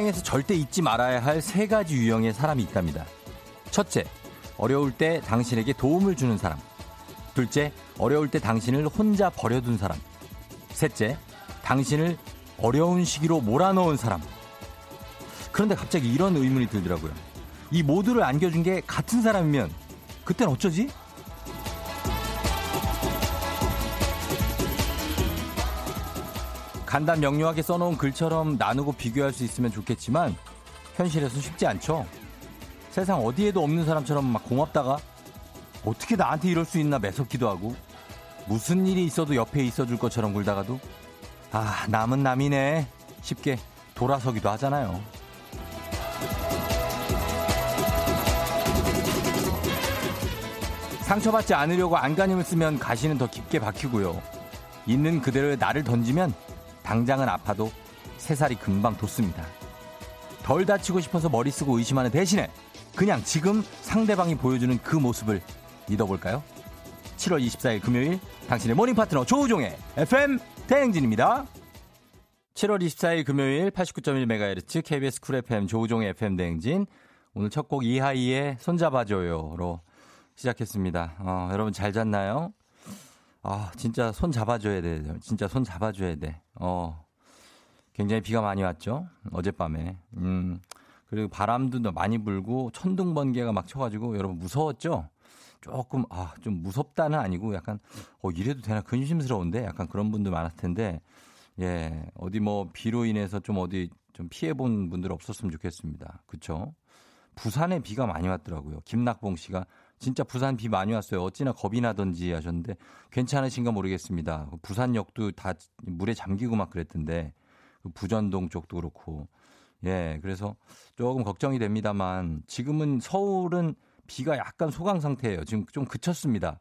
인생에서 절대 잊지 말아야 할 세 가지 유형의 사람이 있답니다. 첫째, 어려울 때 당신에게 도움을 주는 사람. 둘째, 어려울 때 당신을 혼자 버려둔 사람. 셋째, 당신을 어려운 시기로 몰아넣은 사람. 그런데 갑자기 이런 의문이 들더라고요. 이 모두를 안겨준 게 같은 사람이면 그땐 어쩌지? 간단 명료하게 써놓은 글처럼 나누고 비교할 수 있으면 좋겠지만 현실에서 쉽지 않죠. 세상 어디에도 없는 사람처럼 막 고맙다가 어떻게 나한테 이럴 수 있나 매섭기도 하고 무슨 일이 있어도 옆에 있어줄 것처럼 굴다가도 아 남은 남이네 쉽게 돌아서기도 하잖아요. 상처받지 않으려고 안간힘을 쓰면 가시는 더 깊게 박히고요. 있는 그대로의 나를 던지면 당장은 아파도 새살이 금방 돋습니다. 덜 다치고 싶어서 머리 쓰고 의심하는 대신에 그냥 지금 상대방이 보여주는 그 모습을 믿어볼까요? 7월 24일 금요일 당신의 morning 파트너 조우종의 FM 대행진입니다. 7월 24일 금요일 89.1MHz KBS Cool FM 조우종의 FM 대행진 오늘 첫 곡 이하이의 손잡아줘요로 시작했습니다. 어, 여러분 잘 잤나요? 아, 진짜 손 잡아줘야 돼. 진짜 손 잡아줘야 돼. 어, 굉장히 비가 많이 왔죠? 어젯밤에. 음, 그리고 바람도 많이 불고 천둥 번개가 막 쳐가지고 여러분 무서웠죠? 조금, 아, 좀 무섭다는 아니고 약간, 어, 이래도 되나 근심스러운데? 약간 그런 분들 많았을 텐데, 예, 어디 뭐 비로 인해서 좀 어디 좀 피해본 분들 없었으면 좋겠습니다. 그쵸? 부산에 비가 많이 왔더라고요. 김낙봉 씨가 진짜 부산 비 많이 왔어요. 어찌나 겁이 나던지 하셨는데 괜찮으신가 모르겠습니다. 부산역도 다 물에 잠기고 막 그랬던데 그 부전동 쪽도 그렇고 예 그래서 조금 걱정이 됩니다만 지금은 서울은 비가 약간 소강 상태예요. 지금 좀 그쳤습니다.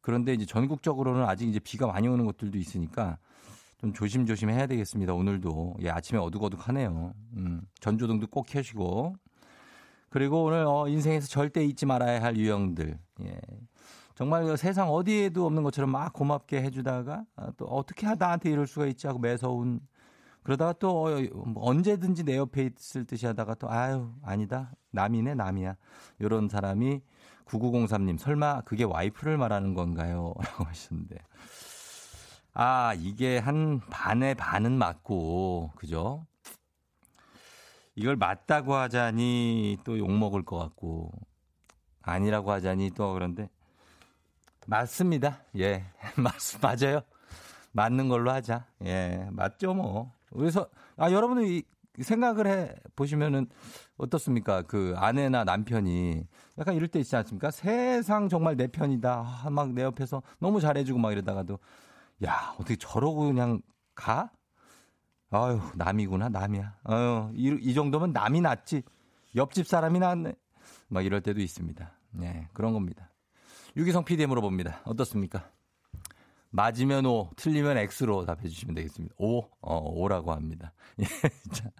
그런데 이제 전국적으로는 아직 이제 비가 많이 오는 곳들도 있으니까 좀 조심조심 해야 되겠습니다. 오늘도 예 아침에 어둑어둑하네요. 음, 전조등도 꼭 켜시고 그리고 오늘 어, 인생에서 절대 잊지 말아야 할 유형들. 예. 정말 세상 어디에도 없는 것처럼 막 고맙게 해주다가 아, 또 어떻게 나한테 이럴 수가 있지 하고 매서운 그러다가 또 어, 뭐 언제든지 내 옆에 있을 듯이 하다가 또 아유 아니다 남이네 남이야 이런 사람이 9903님 설마 그게 와이프를 말하는 건가요? 라고 하셨는데 아 이게 한 반에 반은 맞고 그죠? 이걸 맞다고 하자니 또 욕먹을 것 같고, 아니라고 하자니 또 그런데, 맞습니다. 예. 맞, 맞아요. 맞는 걸로 하자. 예. 맞죠, 뭐. 그래서, 아, 여러분이 생각을 해 보시면은 어떻습니까? 그 아내나 남편이 약간 이럴 때 있지 않습니까? 세상 정말 내 편이다. 아, 막내 옆에서 너무 잘해주고 막 이러다가도 야, 어떻게 저러고 그냥 가? 아유, 남이구나, 남이야. 아유, 이, 이 정도면 남이 낫지. 옆집 사람이 낫네. 막 이럴 때도 있습니다. 네, 그런 겁니다. 유기성 PD에 물어봅니다. 어떻습니까? 맞으면 O, 틀리면 X로 답해 주시면 되겠습니다. O, 어, O라고 합니다. 예, 진짜.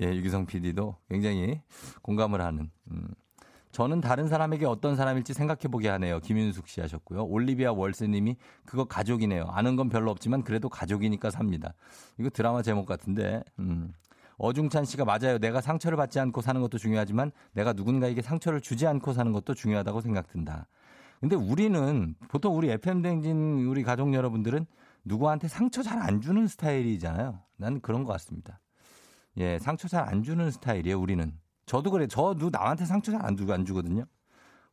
예, 유기성 PD도 굉장히 공감을 하는, 음, 저는 다른 사람에게 어떤 사람일지 생각해보게 하네요. 김윤숙 씨 하셨고요. 올리비아 월스님이 그거 가족이네요. 아는 건 별로 없지만 그래도 가족이니까 삽니다. 이거 드라마 제목 같은데. 음. 어중찬 씨가 맞아요. 내가 상처를 받지 않고 사는 것도 중요하지만 내가 누군가에게 상처를 주지 않고 사는 것도 중요하다고 생각든다. 근데 우리는 보통 우리 FM 댕진 우리 가족 여러분들은 누구한테 상처 잘 안 주는 스타일이잖아요. 난 그런 것 같습니다. 예, 상처 잘 안 주는 스타일이에요, 우리는. 저도 그래. 저도 남한테 상처 잘 안 주고 안 주거든요.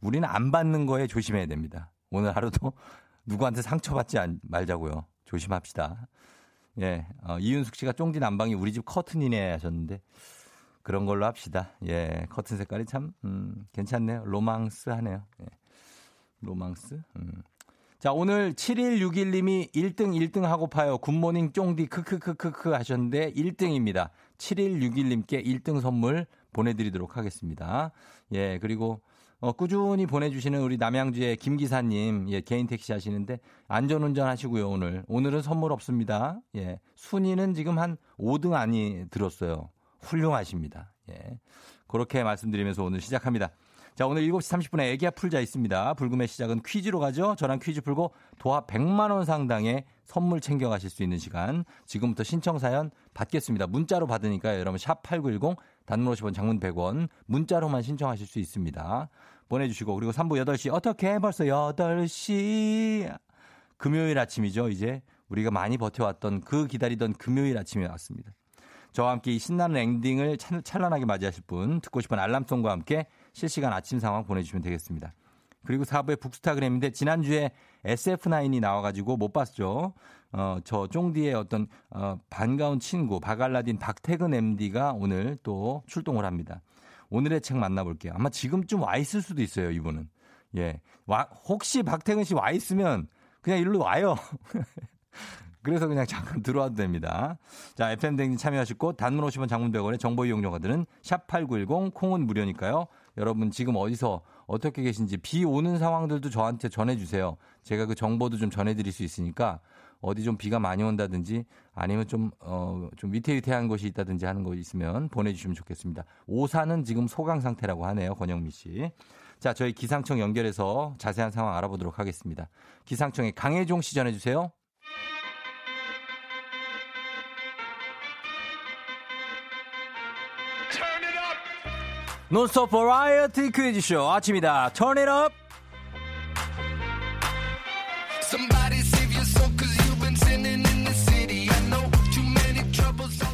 우리는 안 받는 거에 조심해야 됩니다. 오늘 하루도 누구한테 상처받지 말자고요. 조심합시다. 예, 어, 이윤숙 씨가 쫑디 난방이 우리 집 커튼이네 하셨는데 그런 걸로 합시다. 예, 커튼 색깔이 참 음, 괜찮네요. 로망스 하네요. 예. 로망스. 음. 자, 오늘 7161님이 1등 1등 하고 파요. 굿모닝 쫑디 크크크크크 하셨는데 1등입니다. 7161님께 1등 선물 보내드리도록 하겠습니다. 예, 그리고 어, 꾸준히 보내주시는 우리 남양주의 김 기사님, 예, 개인 택시 하시는데 안전운전 하시고요, 오늘. 오늘은 선물 없습니다. 예, 순위는 지금 한 5등 안이 들었어요. 훌륭하십니다. 예. 그렇게 말씀드리면서 오늘 시작합니다. 자, 오늘 7시 30분에 애기야 풀자 있습니다. 불금의 시작은 퀴즈로 가죠. 저랑 퀴즈 풀고 도합 100만원 상당의 선물 챙겨가실 수 있는 시간. 지금부터 신청사연 받겠습니다. 문자로 받으니까 여러분 샵8910 단문 50원 장문 100원 문자로만 신청하실 수 있습니다. 보내주시고 그리고 3부 8시 어떻게 벌써 8시 금요일 아침이죠. 이제 우리가 많이 버텨왔던 그 기다리던 금요일 아침이 왔습니다. 저와 함께 이 신나는 엔딩을 찬란하게 맞이하실 분 듣고 싶은 알람송과 함께 실시간 아침 상황 보내주시면 되겠습니다. 그리고 4부의 북스타그램인데 지난주에 SF9이 나와가지고 못 봤죠. 어, 저 쫑디의 어떤 어, 반가운 친구 바갈라딘 박태근 MD가 오늘 또 출동을 합니다. 오늘의 책 만나볼게요. 아마 지금쯤 와 있을 수도 있어요, 이분은. 예. 와, 혹시 박태근 씨 와 있으면 그냥 일로 와요. 그래서 그냥 잠깐 들어와도 됩니다. 자, FM댕진 참여하시고 단문 50원 장문 100원의 정보 이용료가 드는 샵8910 콩은 무료니까요. 여러분 지금 어디서 어떻게 계신지 비 오는 상황들도 저한테 전해 주세요. 제가 그 정보도 좀 전해 드릴 수 있으니까 어디 좀 비가 많이 온다든지 아니면 좀, 어, 좀 위태위태한 곳이 있다든지 하는 거 있으면 보내주시면 좋겠습니다. 오산은 지금 소강 상태라고 하네요. 권영미 씨. 자, 저희 기상청 연결해서 자세한 상황 알아보도록 하겠습니다. 기상청에 강혜종 씨 전해주세요. 논스톱 버라이어티 퀴즈쇼 아침이다. Turn it up.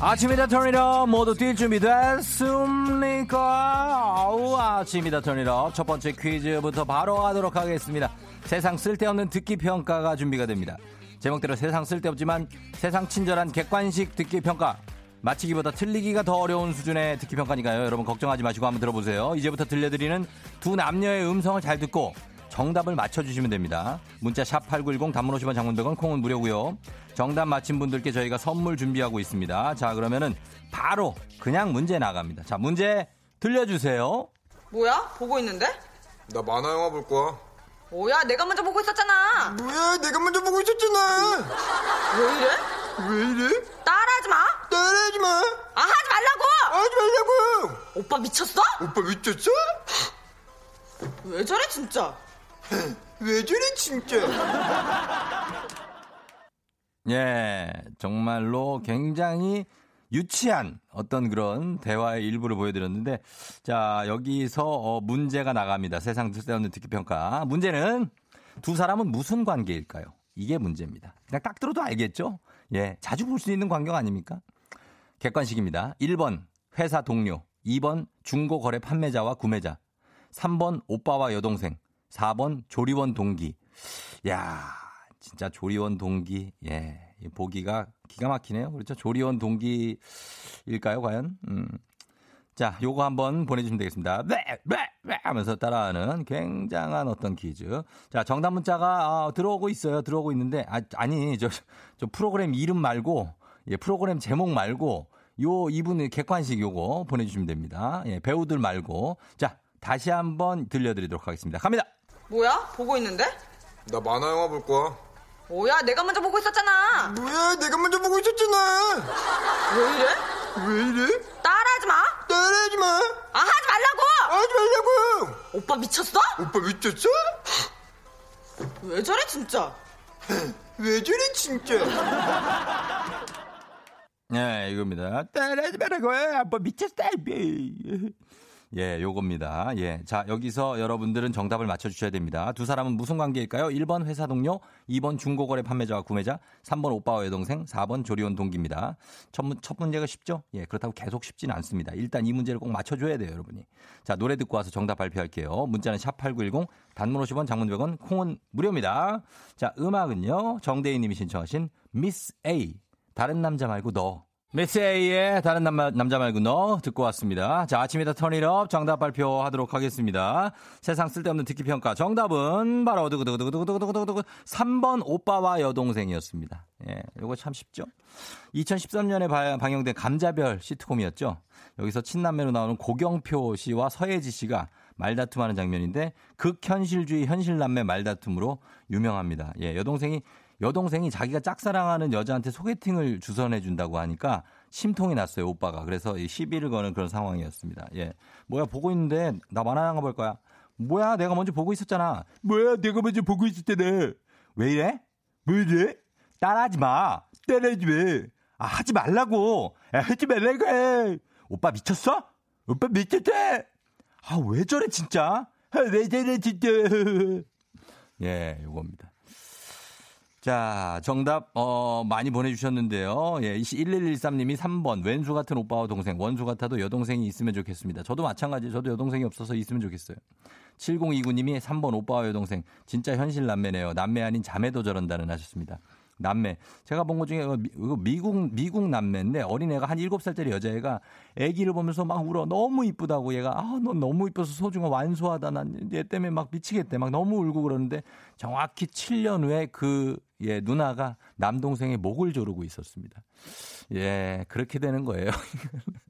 아침이다 턴이러 모두 뛸 준비 됐습니까? 아우 아침이다 턴이러 첫 번째 퀴즈부터 바로 가도록 하겠습니다. 세상 쓸데없는 듣기 평가가 준비가 됩니다. 제목대로 세상 쓸데없지만 세상 친절한 객관식 듣기 평가 맞히기보다 틀리기가 더 어려운 수준의 듣기 평가니까요. 여러분 걱정하지 마시고 한번 들어보세요. 이제부터 들려드리는 두 남녀의 음성을 잘 듣고 정답을 맞춰주시면 됩니다. 문자 샵 8910 단문 50원 장문 100원 콩은 무료고요. 정답 맞힌 분들께 저희가 선물 준비하고 있습니다. 자 그러면은 바로 그냥 문제 나갑니다. 자 문제 들려주세요. 뭐야? 보고 있는데? 나 만화 영화 볼 거야. 뭐야? 내가 먼저 보고 있었잖아. 뭐야? 내가 먼저 보고 있었잖아. 왜 이래? 왜 이래? 따라하지 마. 따라하지 마. 아 하지 말라고. 하지 말라고. 오빠 미쳤어? 오빠 미쳤어? 왜 저래 진짜? 왜 저래 진짜? 예, 정말로 굉장히 유치한 어떤 그런 대화의 일부를 보여드렸는데, 자, 여기서 어, 문제가 나갑니다. 세상 쓸데없는 듣기평가. 문제는 두 사람은 무슨 관계일까요? 이게 문제입니다. 그냥 딱 들어도 알겠죠? 예, 자주 볼 수 있는 관계가 아닙니까? 객관식입니다. 1번 회사 동료, 2번 중고거래 판매자와 구매자, 3번 오빠와 여동생, 4번 조리원 동기. 야, 진짜 조리원 동기. 예. 보기가 기가 막히네요. 그렇죠? 조리원 동기일까요, 과연? 음. 자, 요거 한번 보내주시면 되겠습니다. 네, 네, 네 하면서 따라하는 굉장한 어떤 퀴즈. 자, 정답 문자가 어, 들어오고 있어요. 들어오고 있는데, 아, 아니, 저, 저 프로그램 이름 말고, 예, 프로그램 제목 말고, 요, 이분의 객관식 요거 보내주시면 됩니다. 예, 배우들 말고. 자, 다시 한번 들려드리도록 하겠습니다. 갑니다! 뭐야? 보고 있는데? 나 만화 영화 볼 거야. 뭐야? 내가 먼저 보고 있었잖아. 뭐야? 내가 먼저 보고 있었잖아. 왜 이래? 왜 이래? 따라하지 마. 따라하지 마. 아 하지 말라고. 하지 말라고. 오빠 미쳤어? 오빠 미쳤어? 왜 저래 진짜? 왜 저래 진짜? 네, 이겁니다. 따라하지 말라고. 아빠 미쳤어. 예, 요겁니다. 예. 자, 여기서 여러분들은 정답을 맞춰주셔야 됩니다. 두 사람은 무슨 관계일까요? 1번 회사 동료, 2번 중고거래 판매자와 구매자, 3번 오빠와 여동생, 4번 조리원 동기입니다. 첫, 첫 문제가 쉽죠? 예, 그렇다고 계속 쉽지는 않습니다. 일단 이 문제를 꼭 맞춰줘야 돼요, 여러분이. 자, 노래 듣고 와서 정답 발표할게요. 문자는 샵8910, 단문 50원, 장문 100원, 콩은 무료입니다. 자, 음악은요, 정대희 님이 신청하신 미스 A. 다른 남자 말고 너. 메세이의 다른 남자, 남자 말고 너 듣고 왔습니다. 자, 아침이다 턴이업 정답 발표하도록 하겠습니다. 세상 쓸데없는 듣기 평가 정답은 바로 두구두구두구두구두구두구두구 3번 오빠와 여동생이었습니다. 예, 요거 참 쉽죠? 2013년에 방영된 감자별 시트콤이었죠. 여기서 친남매로 나오는 고경표 씨와 서예지 씨가 말다툼하는 장면인데 극현실주의 현실남매 말다툼으로 유명합니다. 예, 여동생이 여동생이 자기가 짝사랑하는 여자한테 소개팅을 주선해 준다고 하니까 심통이 났어요, 오빠가. 그래서 시비를 거는 그런 상황이었습니다. 예. 뭐야, 보고 있는데 나 만화 영화 볼 거야. 뭐야, 내가 먼저 보고 있었잖아. 뭐야, 내가 먼저 보고 있었잖아. 왜 이래? 왜 이래? 따라하지 마. 따라하지 마. 아, 하지 말라고. 야, 하지 말라고 해. 오빠 미쳤어? 오빠 미쳤대? 아, 왜 저래, 진짜? 아, 왜 저래, 진짜? 예, 요겁니다. 자, 정답, 어, 많이 보내주셨는데요. 예, 1113님이 3번, 왼수 같은 오빠와 동생, 원수 같아도 여동생이 있으면 좋겠습니다. 저도 마찬가지, 저도 여동생이 없어서 있으면 좋겠어요. 7029님이 3번, 오빠와 여동생, 진짜 현실 남매네요. 남매 아닌 자매도 저런다는 하셨습니다. 남매. 제가 본 것 중에 미국, 미국 남매인데 어린애가 한 7살짜리 여자애가 아기를 보면서 막 울어. 너무 이쁘다고 얘가, 아, 넌 너무 이뻐서 소중하 완소하다. 난 얘 때문에 막 미치겠대. 막 너무 울고 그러는데 정확히 7년 후에 그, 예, 누나가 남동생의 목을 조르고 있었습니다. 예, 그렇게 되는 거예요.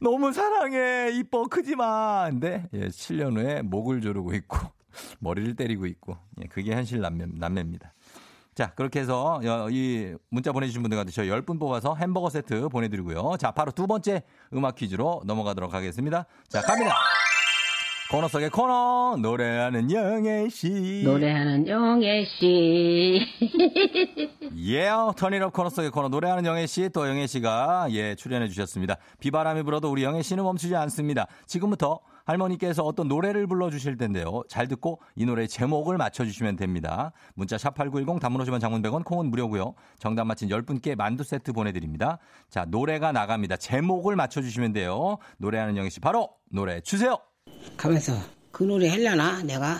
너무 사랑해. 이뻐. 크지마. 근데, 예, 7년 후에 목을 조르고 있고, 머리를 때리고 있고, 예, 그게 현실 남매, 남매입니다. 자, 그렇게 해서 이 문자 보내주신 분들 가운데 저희 10분 뽑아서 햄버거 세트 보내드리고요. 자, 바로 두 번째 음악 퀴즈로 넘어가도록 하겠습니다. 자, 갑니다. 코너 속의 코너 노래하는 영애 씨 노래하는 영애 씨 예, 터니럽 코너 속의 코너 노래하는 영애 씨 또 영애 씨가 예 출연해 주셨습니다. 비바람이 불어도 우리 영애 씨는 멈추지 않습니다. 지금부터 할머니께서 어떤 노래를 불러주실 텐데요. 잘 듣고 이 노래의 제목을 맞춰주시면 됩니다. 문자 샵8910 단문 50원 장문 100원 콩은 무료고요. 정답 맞힌 10분께 만두 세트 보내드립니다. 자 노래가 나갑니다. 제목을 맞춰주시면 돼요. 노래하는 영희 씨 바로 노래 주세요. 가면서 그 노래 할려나 내가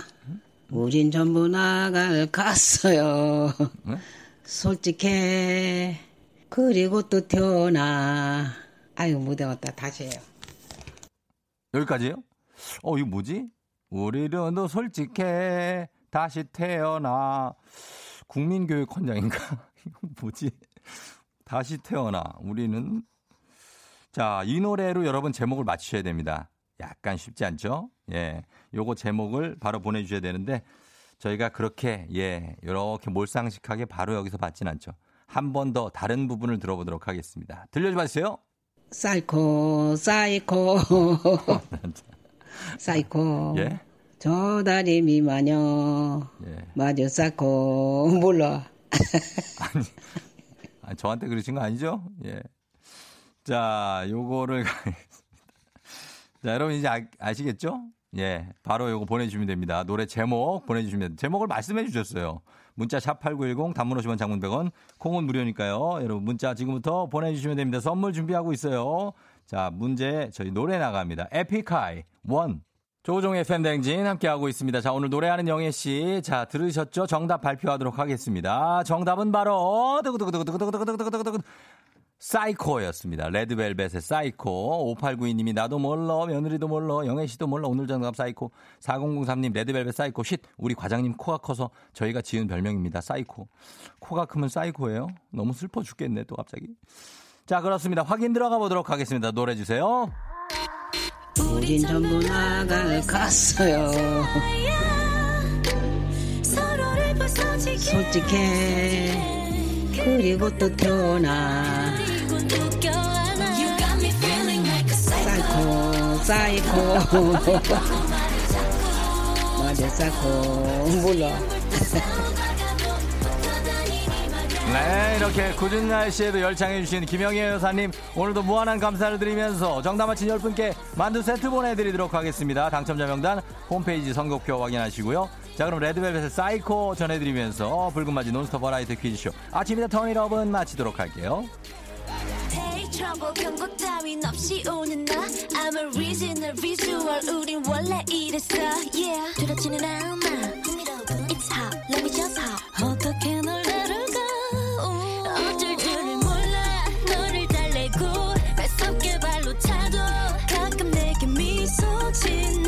우린 전부 나갈 갔어요. 응? 솔직해 그리고 또 태어나 아유 못 외웠다 다시 해요. 여기까지요? 어, 이거 뭐지? 우리는 너 솔직해. 다시 태어나. 국민교육 헌장인가? 이거 뭐지? 다시 태어나. 우리는. 자, 이 노래로 여러분 제목을 맞추셔야 됩니다. 약간 쉽지 않죠? 예. 요거 제목을 바로 보내주셔야 되는데, 저희가 그렇게, 예, 이렇게 몰상식하게 바로 여기서 받진 않죠. 한 번 더 다른 부분을 들어보도록 하겠습니다. 들려주세요. 사이코, 사이코. 사이코. 예? 저 다리 미 마녀. 예. 마녀 사이코. 몰라. 아니, 아니, 저한테 그러신 거 아니죠? 예. 자, 요거를. 자, 여러분 이제 아, 시겠죠 예. 바로 요거 보내주시면 됩니다. 노래 제목 보내주시면 제목을 말씀해 주셨어요. 문자 샵8910 단문 50원 장문 100원 콩은 무료니까요. 여러분 문자 지금부터 보내주시면 됩니다. 선물 준비하고 있어요. 자, 문제 저희 노래 나갑니다. 에픽하이 원. 조종의 팬댕진 함께하고 있습니다. 자, 오늘 노래하는 영애 씨. 자, 들으셨죠? 정답 발표하도록 하겠습니다. 정답은 바로, 사이코였습니다. 레드벨벳의 사이코. 5892님이 나도 몰라, 며느리도 몰라, 영애 씨도 몰라, 오늘 정답 사이코. 4003님 레드벨벳 사이코. 쉿, 우리 과장님 코가 커서 저희가 지은 별명입니다. 사이코. 코가 크면 사이코예요? 너무 슬퍼 죽겠네, 또 갑자기. 자, 그렇습니다. 확인 들어가 보도록 하겠습니다. 노래 주세요. 우린 전부 나갈 갔어요. 솔직해. 그리고 또 태어나. 사이코. 맞아, 사이코. 몰라. 네, 이렇게 굳은 날씨에도 열창해주신 김영희 여사님, 오늘도 무한한 감사를 드리면서 정답 맞힌 10분께 만두 세트 보내드리도록 하겠습니다. 당첨자 명단 홈페이지 선곡표 확인하시고요. 자, 그럼 레드벨벳의 사이코 전해드리면서 붉은 맞이 논스톱 버라이트 퀴즈쇼 아침이다 터니럽은 마치도록 할게요. trouble 경고 따윈 없이 오는 나. I'm a original visual 우린 원래 이랬어. Yeah. 두렵지는 않아. It's hot let me just hop 어떻게 널 데려가 어쩔 줄을 몰라. 너를 달래고. 뺏속게 발로 차도. 가끔 내게 미소 짓는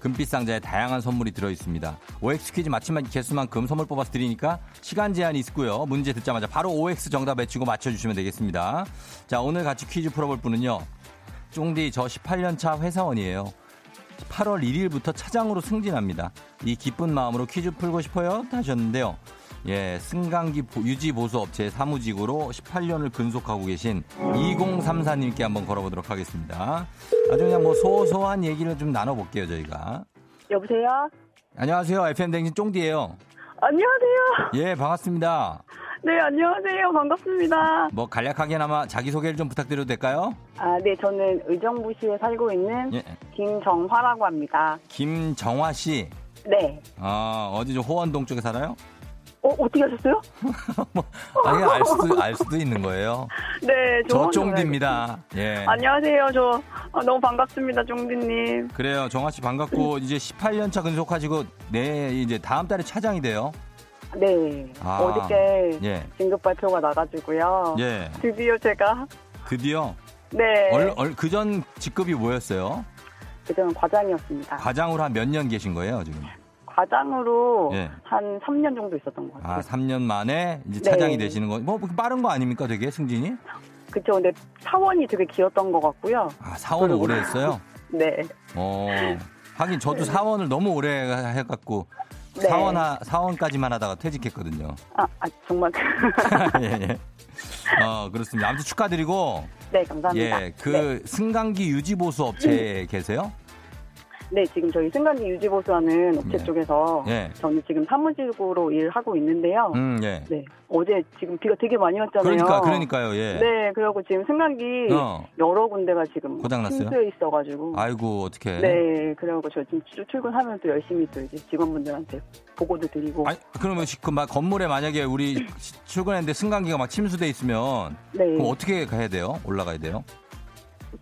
금빛 상자에 다양한 선물이 들어 있습니다. OX 퀴즈 마치만 개수만큼 선물 뽑아서 드리니까 시간 제한이 있고요. 문제 듣자마자 바로 OX 정답 외치고 맞춰주시면 되겠습니다. 자 오늘 같이 퀴즈 풀어볼 분은요. 쫑디 저 18년 차 회사원이에요. 8월 1일부터 차장으로 승진합니다. 이 기쁜 마음으로 퀴즈 풀고 싶어요? 하셨는데요. 예, 승강기 유지 보수 업체 사무직으로 18년을 근속하고 계신 2034님께 한번 걸어보도록 하겠습니다. 아주 그냥 뭐 소소한 얘기를 좀 나눠볼게요, 저희가. 여보세요? 안녕하세요. FM 댕진 쫑디예요. 안녕하세요. 예, 반갑습니다. 네, 안녕하세요. 반갑습니다. 뭐 간략하게나마 자기 소개를 좀 부탁드려도 될까요? 아, 네, 저는 의정부시에 살고 있는 예. 김정화라고 합니다. 김정화 씨. 네. 아, 어디 좀 호원동 쪽에 살아요? 어, 어떻게 하셨어요? 뭐, 아니, 알 수도, 알 수도 있는 거예요. 네, 저 쫑디입니다. 예. 안녕하세요. 저 어, 너무 반갑습니다, 쫑디님. 그래요. 정화 씨 반갑고 이제 18년 차 근속하시고 내 이제 다음 달에 차장이 돼요. 네. 아, 어저께 예. 진급 발표가 나가지고요. 예. 드디어 제가 드디어 네. 그전 직급이 뭐였어요? 그전 과장이었습니다. 과장으로 한 몇 년 계신 거예요, 지금? 과장으로 예. 한 3년 정도 있었던 것 같아요. 아, 3년 만에 이제 네. 차장이 되시는 거. 뭐 빠른 거 아닙니까, 되게 승진이? 그쵸. 근데 사원이 되게 길었던 것 같고요. 아, 사원을 그리고- 오래 했어요? 네. 어. 하긴 저도 사원을 너무 오래 해갖고 네. 사원 하, 사원까지만 하다가 퇴직했거든요. 아, 아 정말. 예, 예. 어, 그렇습니다. 아무튼 축하드리고 네, 감사합니다. 예, 그 네. 승강기 유지 보수 업체에 계세요? 네, 지금 저희 승강기 유지보수하는 업체 예. 쪽에서 예. 저는 지금 사무직으로 일하고 있는데요. 음, 예. 네, 어제 지금 비가 되게 많이 왔잖아요. 그러니까, 그러니까요, 예. 네, 그래갖고 지금 승강기 어. 여러 군데가 지금 고장났어요? 있어가지고. 아이고, 어떡해. 네, 그래갖고 저 지금 출- 출근하면 또 열심히 또 이제 직원분들한테 보고도 드리고. 아니, 그러면 시- 그막 건물에 만약에 우리 시- 출근했는데 승강기가 막 침수돼 있으면 네. 그럼 어떻게 가야 돼요? 올라가야 돼요?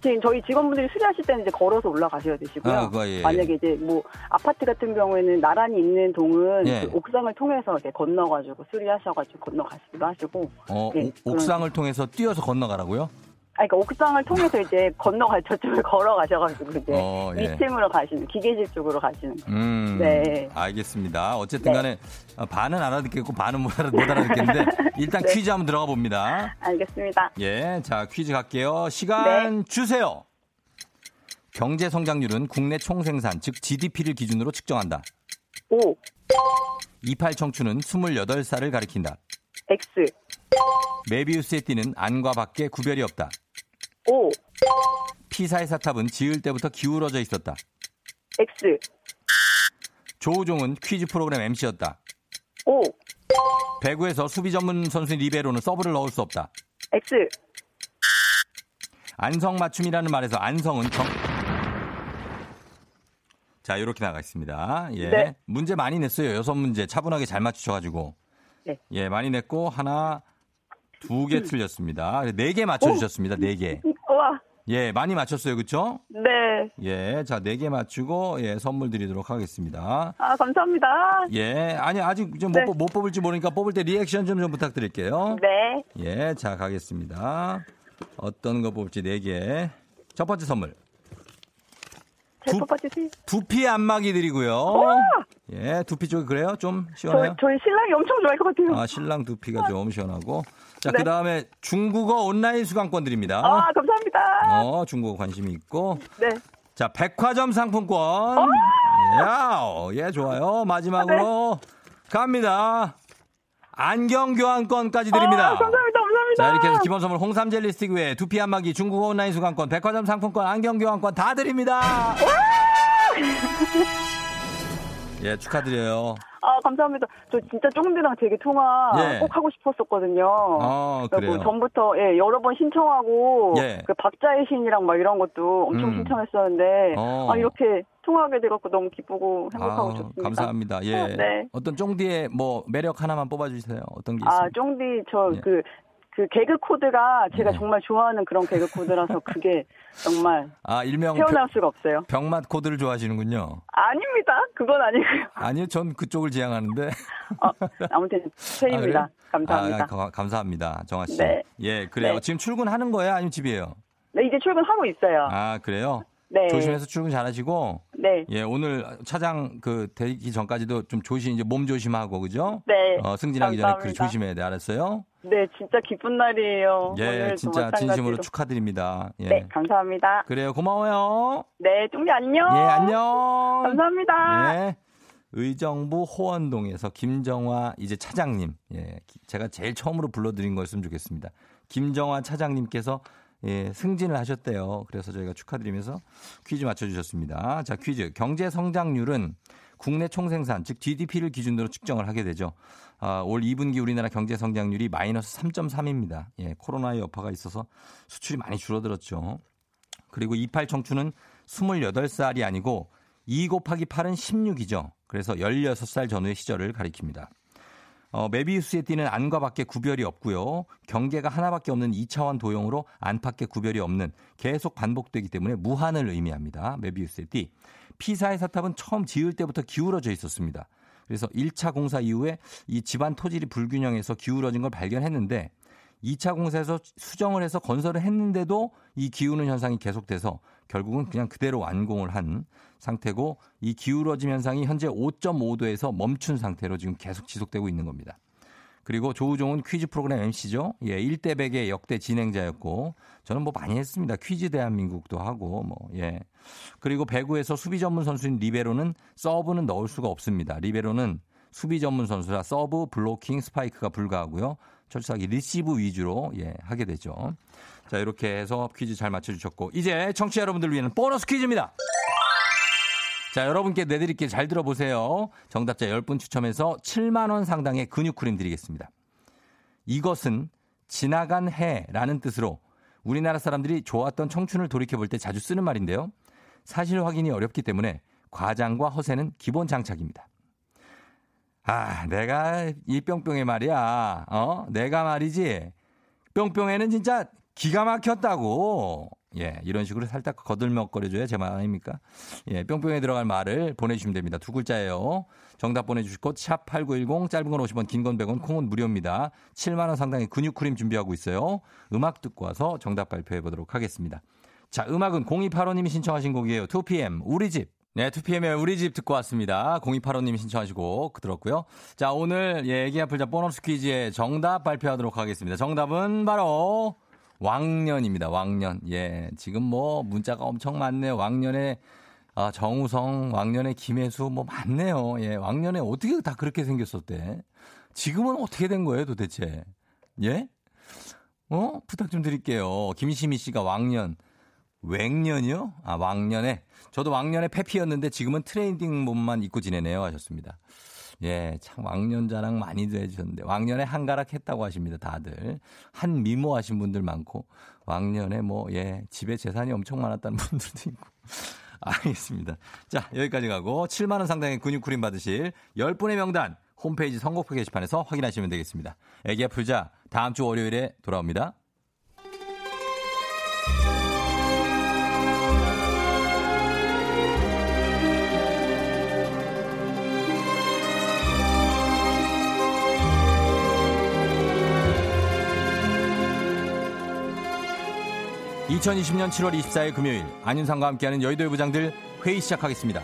지금 저희 직원분들이 수리하실 때는 이제 걸어서 올라가셔야 되시고요. 아, 그거, 예, 예. 만약에 이제 뭐 아파트 같은 경우에는 나란히 있는 동은 예. 그 옥상을 통해서 이렇게 건너가지고 수리하셔가지고 건너가시기도 하시고. 어, 네, 오- 옥상을 통해서 뛰어서 건너가라고요? 아니, 그러니까 옥상을 통해서 이제 건너가 저쪽을 걸어가셔가지고 이제 어, 예. 2층으로 가시는 기계실 쪽으로 가시는. 음, 네. 알겠습니다. 어쨌든 네. 간에 어, 반은 알아듣겠고 반은 못, 알아, 못 알아듣겠는데 일단 네. 퀴즈 한번 들어가 봅니다. 알겠습니다. 예, 자 퀴즈 갈게요. 시간 네. 주세요. 경제 성장률은 국내 총생산, 즉 GDP를 기준으로 측정한다. O, 이팔 청춘은 28살을 가리킨다. X, 메비우스의 띠는 안과 밖에 구별이 없다. O, 피사의 사탑은 지을 때부터 기울어져 있었다. X, 조우종은 퀴즈 프로그램 MC였다. O, 배구에서 수비 전문 선수인 리베로는 서브를 넣을 수 없다. X. 안성 맞춤이라는 말에서 안성은 경... 자, 이렇게 나가 있습니다. 예. 네. 문제 많이 냈어요. 여섯 문제. 차분하게 잘 맞추셔가지고. 네. 예, 많이 냈고, 하나, 두 개 틀렸습니다. 네 개 맞춰주셨습니다. 네 개. 예, 많이 맞췄어요. 그쵸? 네. 예, 자, 네 개 맞추고, 예, 선물 드리도록 하겠습니다. 아, 감사합니다. 예, 아니, 아직 좀 네. 못, 못 뽑을지 모르니까 뽑을 때 리액션 좀, 좀 부탁드릴게요. 네. 예, 자, 가겠습니다. 어떤 거 뽑을지 네 개. 첫 번째 선물. 제 두- 뽑아주세요. 두피 안마기 드리고요. 예, 두피 쪽이 그래요? 좀 저, 시원해요? 저희 신랑이 엄청 좋아할 것 같아요. 아, 신랑 두피가 좀 시원하고. 자, 네. 그 다음에 중국어 온라인 수강권 드립니다. 아, 감사합니다. 어, 중국어 관심이 있고. 네. 자, 백화점 상품권. 야, 예, 좋아요. 마지막으로 갑니다. 안경 교환권까지 드립니다. 아, 감사합니다. 감사합니다. 자, 이렇게 해서 기본 선물 홍삼 젤리 스틱 외에 두피 안마기, 중국어 온라인 수강권, 백화점 상품권, 안경 교환권 다 드립니다. 예, 축하드려요. 아, 감사합니다. 저 진짜 쫑디랑 되게 통화 예. 꼭 하고 싶었었거든요. 어, 그래갖고 그래요. 전부터 예, 여러 번 신청하고 예. 그 박자의 신이랑 막 이런 것도 엄청 음. 신청했었는데 어. 아, 이렇게 통화하게 돼갖고 너무 기쁘고 행복하고 아, 좋습니다. 감사합니다. 예. 어, 네. 어떤 쫑디의 뭐 매력 하나만 뽑아주세요. 어떤 게 있어요? 아, 쫑디 저 예. 그그 개그 코드가 제가 네. 정말 좋아하는 그런 개그 코드라서 그게 정말 아, 일명 헤어나올 수가 없어요. 병, 맛 코드를 좋아하시는군요. 아닙니다. 그건 아니고요. 아니요, 전 그쪽을 지향하는데. 어, 아무튼 팬입니다. 아? 감사합니다. 아, 가- 감사합니다. 정아 씨. 네. 예, 그래요. 네. 지금 출근하는 거예요? 아니면 집이에요? 네, 이제 출근하고 있어요. 아, 그래요? 네. 조심해서 출근 잘하시고. 네. 예, 오늘 차장 그 되기 전까지도 좀 조심, 이제 몸 조심하고, 그죠? 네. 어, 승진하기 전에 그 감사합니다. 조심해야 돼. 알았어요? 네, 진짜 기쁜 날이에요. 예, 오늘 진짜. 진심으로 축하드립니다. 예. 네, 감사합니다. 그래요. 고마워요. 네, 쫑디 안녕. 예, 안녕. 감사합니다. 예. 의정부 호원동에서 김정화 이제 차장님, 예, 기- 제가 제일 처음으로 불러드린 거였으면 좋겠습니다. 김정화 차장님께서 예, 승진을 하셨대요. 그래서 저희가 축하드리면서 퀴즈 맞춰주셨습니다. 자, 퀴즈. 경제 성장률은 국내 총생산, 즉 GDP를 기준으로 측정을 하게 되죠. 아, 올 2분기 우리나라 경제 성장률이 마이너스 3.3입니다. 예, 코로나의 여파가 있어서 수출이 많이 줄어들었죠. 그리고 28 청춘은 28살이 아니고 2 곱하기 8은 16이죠. 그래서 16살 전후의 시절을 가리킵니다. 어, 메비우스에 띄는 안과 밖에 구별이 없고요. 경계가 하나밖에 없는 2차원 도형으로 안팎에 구별이 없는 계속 반복되기 때문에 무한을 의미합니다. 메비우스의 띠. 피사의 사탑은 처음 지을 때부터 기울어져 있었습니다. 그래서 1차 공사 이후에 이 집안 토질이 불균형해서 기울어진 걸 발견했는데 2차 공사에서 수정을 해서 건설을 했는데도 이 기우는 현상이 계속돼서 결국은 그냥 그대로 완공을 한 상태고 이 기울어짐 현상이 현재 5.5도에서 멈춘 상태로 지금 계속 지속되고 있는 겁니다. 그리고 조우종은 퀴즈 프로그램 MC죠. 예, 1대 100의 역대 진행자였고 저는 뭐 많이 했습니다. 퀴즈 대한민국도 하고 뭐 예. 그리고 배구에서 수비 전문 선수인 리베로는 서브는 넣을 수가 없습니다. 리베로는 수비 전문 선수라 서브, 블로킹, 스파이크가 불가하고요. 철저하게 리시브 위주로 예, 하게 되죠. 자, 이렇게 해서 퀴즈 잘 맞춰 주셨고 이제 청취자 여러분들 위한 보너스 퀴즈입니다. 자, 여러분께 내드릴게 잘 들어보세요. 정답자 10분 추첨해서 7만원 상당의 근육크림 드리겠습니다. 이것은 지나간 해라는 뜻으로 우리나라 사람들이 좋았던 청춘을 돌이켜볼 때 자주 쓰는 말인데요. 사실 확인이 어렵기 때문에 과장과 허세는 기본 장착입니다. 아, 내가 이 뿅뿅의 말이야. 어? 내가 말이지. 뿅뿅에는 진짜 기가 막혔다고. 예, 이런 식으로 살짝 거들먹거려줘야 제 말 아닙니까? 예, 뿅뿅에 들어갈 말을 보내주시면 됩니다. 두 글자예요. 정답 보내주실 곳, 샵8910, 짧은 건 50원, 긴 건 100원, 콩은 무료입니다. 7만원 상당의 근육크림 준비하고 있어요. 음악 듣고 와서 정답 발표해 보도록 하겠습니다. 자, 음악은 0285님이 신청하신 곡이에요. 2PM, 우리 집. 네, 2PM의 우리 집 듣고 왔습니다. 0285님이 신청하시고 들었고요. 자, 오늘 예, 애기 아플자 보너스 퀴즈의 정답 발표하도록 하겠습니다. 정답은 바로 왕년입니다. 왕년. 예, 지금 뭐 문자가 엄청 많네요. 왕년에 아, 정우성, 왕년에 김혜수 뭐 많네요. 예, 왕년에 어떻게 다 그렇게 생겼었대. 지금은 어떻게 된 거예요, 도대체? 예? 어? 부탁 좀 드릴게요. 김시미 씨가 왕년. 웽년이요? 아, 왕년에. 저도 왕년에 페피였는데 지금은 트레이딩 몸만 입고 지내네요. 하셨습니다. 예, 참 왕년 자랑 많이들 해주셨는데 왕년에 한가락 했다고 하십니다. 다들 한 미모 하신 분들 많고 왕년에 뭐 예 집에 재산이 엄청 많았다는 분들도 있고 알겠습니다. 자 여기까지 가고 7만 원 상당의 근육 크림 받으실 10분의 명단 홈페이지 선곡표 게시판에서 확인하시면 되겠습니다. 애기야 풀자 다음 주 월요일에 돌아옵니다. (2020년 7월 24일) 금요일 안윤상과 함께하는 여의도의 부장들 회의 시작하겠습니다.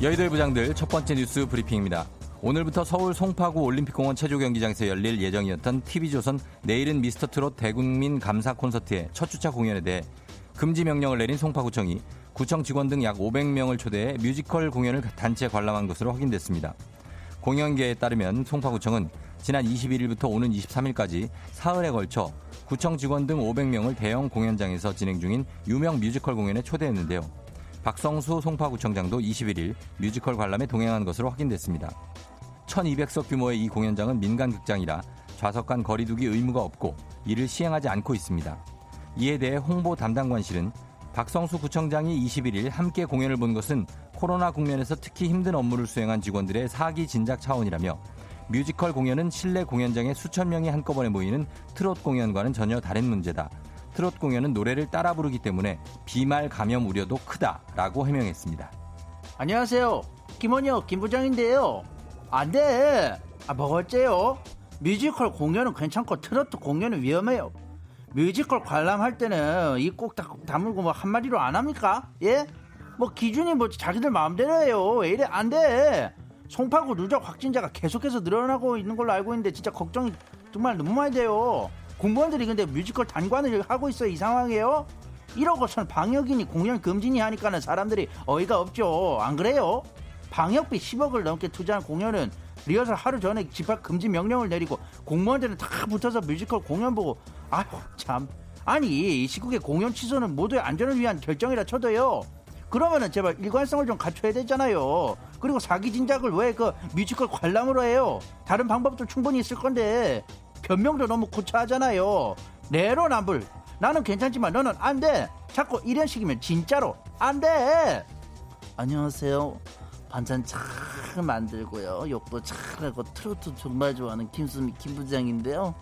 여의도의 부장들 첫 번째 뉴스 브리핑입니다. 오늘부터 서울 송파구 올림픽공원 체조 경기장에서 열릴 예정이었던 TV조선 내일은 미스터트롯 대국민 감사 콘서트의 첫 주차 공연에 대해 금지 명령을 내린 송파구청이 구청 직원 등 약 500명을 초대해 뮤지컬 공연을 단체 관람한 것으로 확인됐습니다. 공연계에 따르면 송파구청은 지난 21일부터 오는 23일까지 사흘에 걸쳐 구청 직원 등 500명을 대형 공연장에서 진행 중인 유명 뮤지컬 공연에 초대했는데요. 박성수 송파구청장도 21일 뮤지컬 관람에 동행한 것으로 확인됐습니다. 1200석 규모의 이 공연장은 민간 극장이라 좌석 간 거리두기 의무가 없고 이를 시행하지 않고 있습니다. 이에 대해 홍보 담당관실은 박성수 구청장이 21일 함께 공연을 본 것은 코로나 국면에서 특히 힘든 업무를 수행한 직원들의 사기 진작 차원이라며 뮤지컬 공연은 실내 공연장에 수천 명이 한꺼번에 모이는 트롯 공연과는 전혀 다른 문제다. 트롯 공연은 노래를 따라 부르기 때문에 비말 감염 우려도 크다라고 해명했습니다. 안녕하세요. 김원혁 김 부장인데요. 안 돼. 아, 뭐가 어째요? 뮤지컬 공연은 괜찮고 트로트 공연은 위험해요. 뮤지컬 관람할 때는 이꼭 다물고 뭐 한마디로 안 합니까? 예? 뭐 기준이 뭐 자기들 마음대로 해요. 왜 이래? 안 돼. 송파구 누적 확진자가 계속해서 늘어나고 있는 걸로 알고 있는데 진짜 걱정이 정말 너무 많이 돼요. 공무원들이 근데 뮤지컬 단관을 하고 있어요. 이 상황이에요? 이러고선 방역이니 공연 금지니 하니까는 사람들이 어이가 없죠. 안 그래요? 방역비 10억을 넘게 투자한 공연은 리허설 하루 전에 집합 금지 명령을 내리고 공무원들은 다 붙어서 뮤지컬 공연 보고 아휴 참. 아니 이 시국에 공연 취소는 모두의 안전을 위한 결정이라 쳐도요. 그러면은 제발 일관성을 좀 갖춰야 되잖아요. 그리고 사기 진작을 왜 그 뮤지컬 관람으로 해요? 다른 방법도 충분히 있을 건데 변명도 너무 구차하잖아요. 내로남불. 나는 괜찮지만 너는 안 돼. 자꾸 이런 식이면 진짜로 안돼. 안녕하세요 반찬 잘 만들고요. 욕도 잘하고 트로트 정말 좋아하는 김수미 김부장인데요.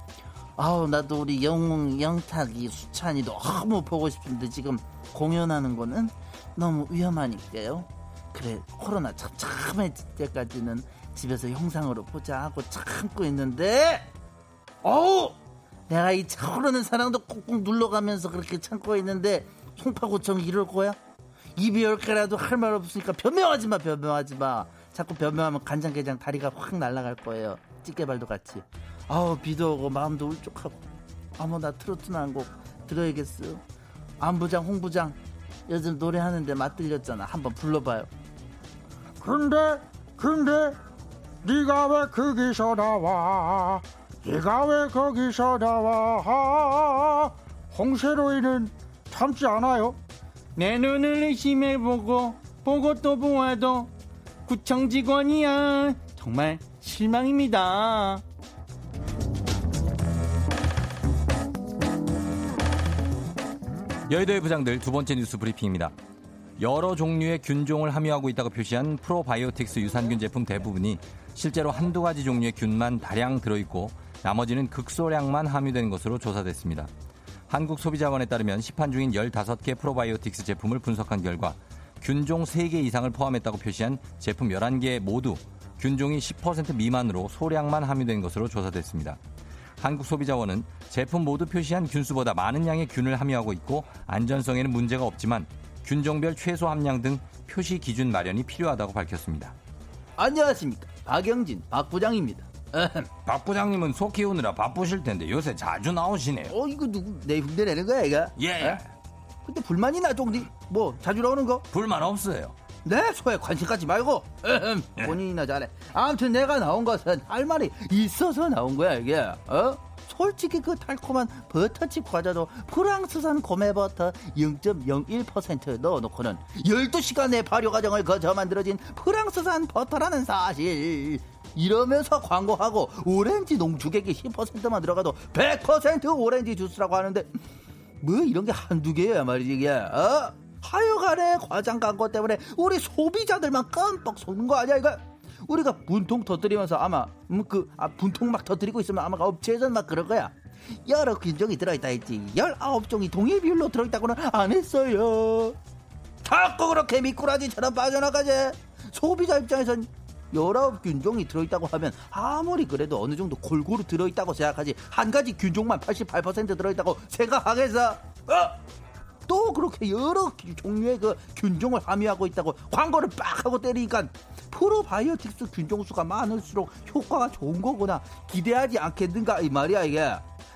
아우 나도 우리 영웅 영탁이 수찬이 너무 보고 싶은데 지금 공연하는 거는 너무 위험하니까요. 그래 코로나 참참해질 때까지는 집에서 영상으로 보자 하고 참고 있는데 어우 내가 이 차오르는 사랑도 꾹꾹 눌러가면서 그렇게 참고 있는데 송파구청 이럴 거야? 입이 열 개라도 할 말 없으니까 변명하지 마, 변명하지 마. 자꾸 변명하면 간장게장 다리가 확 날아갈 거예요. 찌개발도 같이. 아우, 비도 오고 마음도 울적하고. 아무 나 트로트나 한 곡 들어야겠어요. 안부장, 홍부장. 요즘 노래하는데 맛들렸잖아. 한번 불러봐요. 근데, 근데, 네가 왜 거기서 나와? 네가 왜 거기서 나와? 홍세로이는 참지 않아요? 내 눈을 의심해 보고 보고 또 보아도 구청 직원이야. 정말 실망입니다. 여의도의 부장들 두 번째 뉴스 브리핑입니다. 여러 종류의 균종을 함유하고 있다고 표시한 프로바이오틱스 유산균 제품 대부분이 실제로 한두 가지 종류의 균만 다량 들어있고 나머지는 극소량만 함유된 것으로 조사됐습니다. 한국소비자원에 따르면 시판 중인 15개 프로바이오틱스 제품을 분석한 결과 균종 3개 이상을 포함했다고 표시한 제품 11개 모두 균종이 10% 미만으로 소량만 함유된 것으로 조사됐습니다. 한국소비자원은 제품 모두 표시한 균수보다 많은 양의 균을 함유하고 있고 안전성에는 문제가 없지만 균종별 최소 함량 등 표시 기준 마련이 필요하다고 밝혔습니다. 안녕하십니까. 박영진 박 부장입니다. 박 부장님은 소 키우느라 바쁘실 텐데 요새 자주 나오시네요. 어 이거 누구 내 흉내 내는 거야 이거? 예. 에? 근데 불만이 나 종디 뭐 자주 나오는 거? 불만 없어요. 내 소에 관심 갖지 말고 예. 본인이나 잘해. 아무튼 내가 나온 것은 할 말이 있어서 나온 거야 이게. 어? 솔직히 그 달콤한 버터칩 과자도 프랑스산 고메버터 0.01% 넣어놓고는 12시간의 발효 과정을 거쳐 만들어진 프랑스산 버터라는 사실 이러면서 광고하고 오렌지 농축액이 10%만 들어가도 100% 오렌지 주스라고 하는데 뭐 이런 게 한두 개야 말이지 이게. 어? 하여간에 과장 광고 때문에 우리 소비자들만 깜빡 속는 거 아니야 이거? 우리가 분통 터뜨리면서 아마 음, 그 아, 분통 막 터뜨리고 있으면 아마 업체에서는 막 그럴 거야. 여러 균종이 들어있다 했지. 19종이 동일 비율로 들어있다고는 안 했어요. 자꾸 그렇게 미꾸라지처럼 빠져나가지. 소비자 입장에선 열아홉 균종이 들어있다고 하면 아무리 그래도 어느 정도 골고루 들어있다고 생각하지. 한 가지 균종만 88% 들어있다고 생각하겠어? 어? 또 그렇게 여러 종류의 그 균종을 함유하고 있다고 광고를 빡 하고 때리니까 프로바이오틱스 균종수가 많을수록 효과가 좋은 거구나. 기대하지 않겠는가 이 말이야 이게.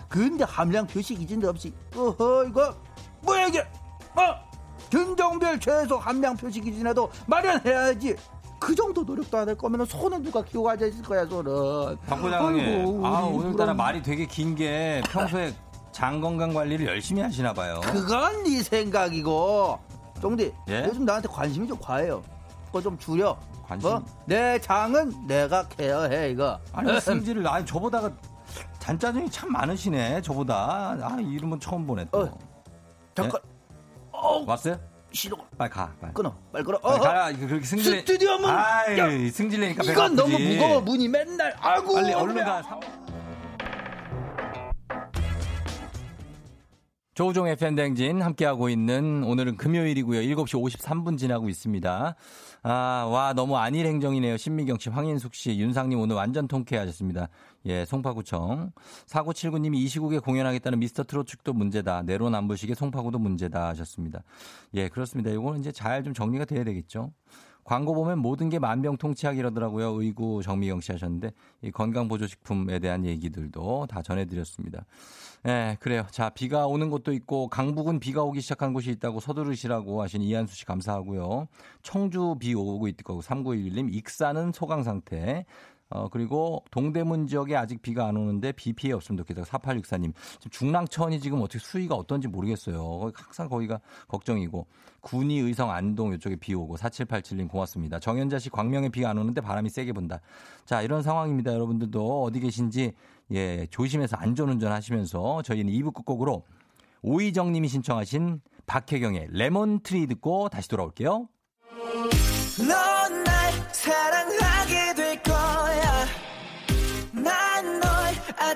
근데 함량 표시 기준도 없이 어허 이거 뭐야 이게? 어? 균종별 최소 함량 표시 기준에도 마련해야지 그 정도 노력도 안 할 거면 손은 누가 키우고 앉아 있을 거야 손은. 박 부장님, 아이고, 아 오늘따라 그럼- 말이 되게 긴 게 평소에 장 건강 관리를 열심히 하시나 봐요. 그건 네 생각이고 쫑디 예? 요즘 나한테 관심이 좀 과해요. 그거 좀 줄여. 관심? 뭐? 내 장은 내가 케어해 이거. 아니 승질을 아니 저보다가 잔짜증이 참 많으시네. 저보다 아 이름은 처음 보네 또. 어, 잠깐. 어, 왔어요? 싫어. 빨리 가. 빨리. 끊어. 빨리 끊어. 빨리 어, 가라. 이거 그렇게 승질. 스튜디오 문. 아이 야, 승질내니까 이건 너무. 무거워 문이 맨날. 아이고. 빨리 얼른 가. 조우종 FM 댕진 함께하고 있는 오늘은 금요일이고요. 7시 53분 지나고 있습니다. 아, 와, 너무 안일 행정이네요. 신미경 씨, 황인숙 씨, 윤상님 오늘 완전 통쾌하셨습니다. 예, 송파구청. 4979님이 이 시국에 공연하겠다는 미스터 트롯 축도 문제다. 내로남불식의 송파구도 문제다 하셨습니다. 예, 그렇습니다. 이거는 이제 잘 좀 정리가 돼야 되겠죠. 광고 보면 모든 게 만병통치약 이러더라고요. 의구 정미경 씨 하셨는데 이 건강보조식품에 대한 얘기들도 다 전해드렸습니다. 예, 그래요. 자, 비가 오는 곳도 있고 강북은 비가 오기 시작한 곳이 있다고 서두르시라고 하신 이한수 씨 감사하고요. 청주 비 오고 있고 3911님 익사는 소강 상태. 어, 그리고 동대문 지역에 아직 비가 안 오는데 비 피해 없으면 좋겠다. 4864님. 지금 중랑천이 지금 어떻게 수위가 어떤지 모르겠어요. 항상 거기가 걱정이고. 군이 의성 안동 이쪽에 비 오고 4787님 고맙습니다. 정현자 씨 광명에 비가 안 오는데 바람이 세게 분다. 자, 이런 상황입니다. 여러분들도 어디 계신지 예, 조심해서 안전운전 하시면서 저희는 2부 끝곡으로 오희정 님이 신청하신 박혜경의 레몬트리 듣고 다시 돌아올게요.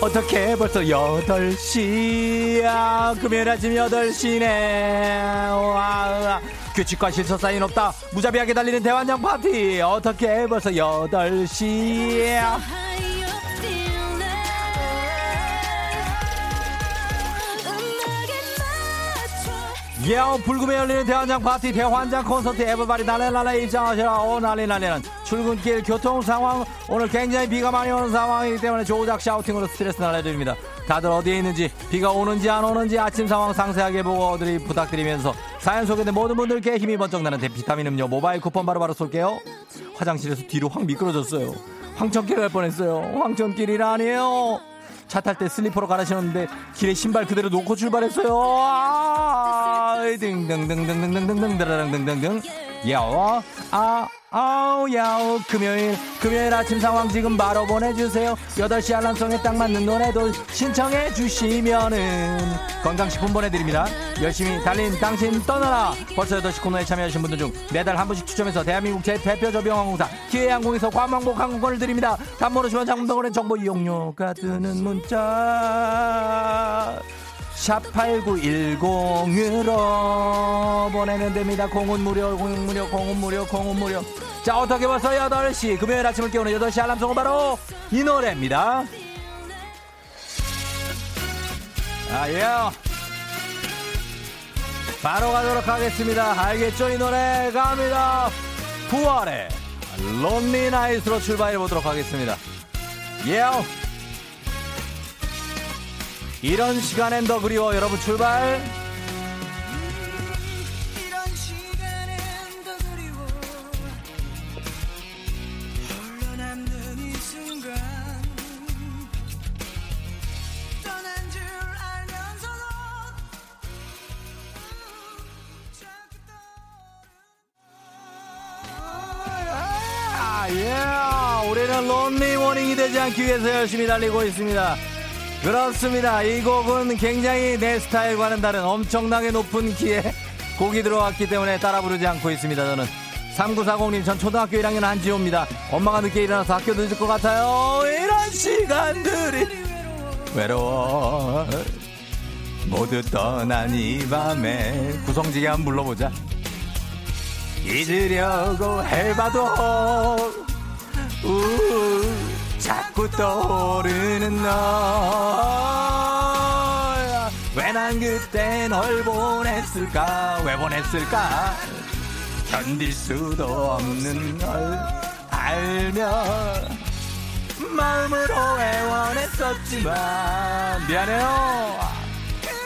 어떻게 벌써 8시야. 금요일 아침 8시네. 와 규칙과 실서 사인 없다. 무자비하게 달리는 대환장 파티. 어떻게 벌써 8시야 예, 불금에 열리는 대환장 파티 대환장 콘서트 에버바리 날래날래 입장하시라. 오 난리는 출근길 교통 상황. 오늘 굉장히 비가 많이 오는 상황이기 때문에 조작 샤우팅으로 스트레스 날려드립니다. 다들 어디에 있는지 비가 오는지 안 오는지 아침 상황 상세하게 보고 드리 부탁드리면서 사연 소개된 모든 분들께 힘이 번쩍 나는 대비타민 음료 모바일 쿠폰 바로 바로 쏠게요. 화장실에서 뒤로 확 미끄러졌어요. 황천길 갈 뻔했어요. 황천길이라니에요 차 탈 때 슬리퍼로 갈아 신었는데 길에 신발 그대로 놓고 출발했어요. 아, 등등등등등등등등 드라등등등등. 야와 아 아우 야우 금요일 금요일 아침 상황 지금 바로 보내주세요. 8시 알람송에 딱 맞는 노래도 신청해 주시면은 건강식품 보내드립니다. 열심히 달린 당신 떠나라. 벌써 8시 코너에 참여하신 분들 중 매달 한 분씩 추첨해서 대한민국 제 대표 저비용항공사 기회항공에서 관광복 항공권을 드립니다. 단문 오시면 장문병원의 정보 이용료가 드는 문자 샵8910으로 보내면 됩니다. 공은 무료, 공은 무료, 공은 무료, 공은 무료. 자, 어떻게 벌써 8시, 금요일 아침을 깨우는 8시 알람송은 바로 이 노래입니다. 아, 예. 바로 가도록 하겠습니다. 알겠죠? 이 노래 갑니다. 9월에 론리 나이트로 출발해 보도록 하겠습니다. 예. 이런 시간엔 더 그리워. 여러분 출발. 아, 예. 아, 되지 않기 위해서 열심히 달리고 있습니다. 그렇습니다. 이 곡은 굉장히 내 스타일과는 다른 엄청나게 높은 키에 곡이 들어왔기 때문에 따라 부르지 않고 있습니다. 저는 3940님 전 초등학교 1학년 한지호입니다. 엄마가 늦게 일어나서 학교 늦을 것 같아요. 이런 시간들이 외로워. 모두 떠난 이 밤에 구성지게 한번 불러보자. 잊으려고 해봐도 우, 자, 자꾸 떠오르는 너야 왜난 그때 널 보냈을까? 왜 보냈을까? 견딜 수도 없는 걸 알며 마음으로 애원했었지만. 미안해요.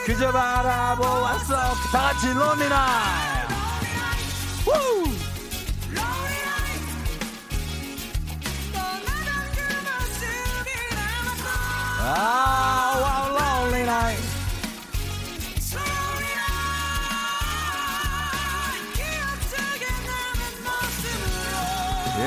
그저 바라보았어. 다 같이 론리나 Oh, what a lonely night.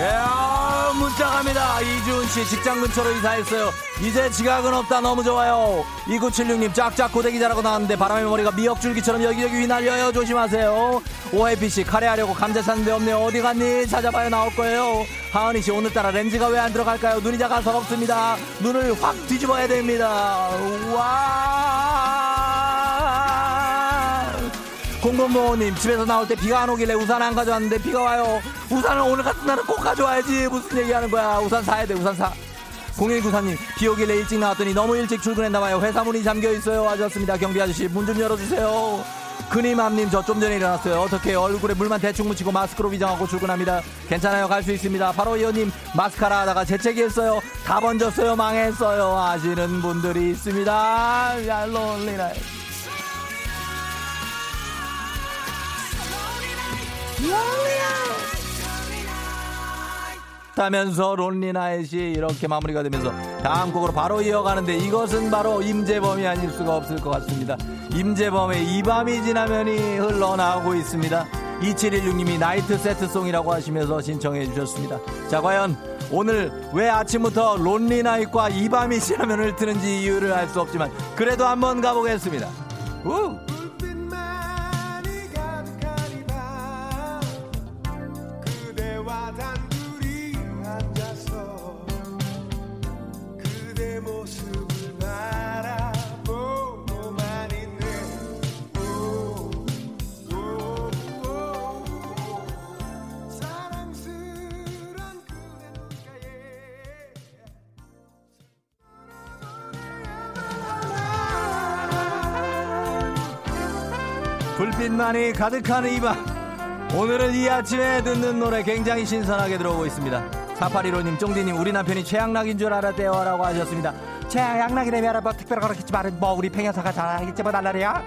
예, 문자 갑니다. 이주은 씨 직장 근처로 이사했어요. 이제 지각은 없다. 너무 좋아요. 2976님 짝짝 고데기 자라고 나왔는데 바람의 머리가 미역줄기처럼 여기저기 휘날려요. 조심하세요. 오해피 씨 카레 하려고 감자 샀는데 없네요. 어디 갔니? 찾아봐야 나올 거예요. 하은이 씨 오늘따라 렌즈가 왜 안 들어갈까요? 눈이 작아서 없습니다. 눈을 확 뒤집어야 됩니다. 와. 공공모호님 집에서 나올 때 비가 안 오길래 우산 안 가져왔는데 비가 와요. 우산을 오늘 같은 날은 꼭 가져와야지. 무슨 얘기하는 거야. 우산 사야 돼 우산 사. 0194님 비 오길래 일찍 나왔더니 너무 일찍 출근했나봐요. 회사 문이 잠겨 있어요. 하셨습니다. 경비 아저씨 문 좀 열어주세요. 그님암님 저 좀 전에 일어났어요. 어떻게 얼굴에 물만 대충 묻히고 마스크로 위장하고 출근합니다. 괜찮아요. 갈 수 있습니다. 바로 이호님 마스카라 하다가 재채기 했어요. 다 번졌어요. 망했어요. 하시는 분들이 있습니다. 야 론리나 타면서 론리나잇이 이렇게 마무리가 되면서 다음 곡으로 바로 이어가는데 이것은 바로 임재범이 아닐 수가 없을 것 같습니다. 임재범의 이 밤이 지나면이 흘러나오고 있습니다. 2716님이 나이트 세트송이라고 하시면서 신청해 주셨습니다. 자 과연 오늘 왜 아침부터 론리나잇과 이 밤이 지나면을 트는지 이유를 알 수 없지만 그래도 한번 가보겠습니다. 우! 불빛만이 가득한 이밤 오늘은 이 아침에 듣는 노래 굉장히 신선하게 들어오고 있습니다. 4815님 쫑디님 우리 남편이 최양락인 줄 알았대요 라고 하셨습니다. 최양락이라며 알아봐. 특별히 그렇겠지만 뭐 우리 팽여사가 잘하겠지 뭐 날라리야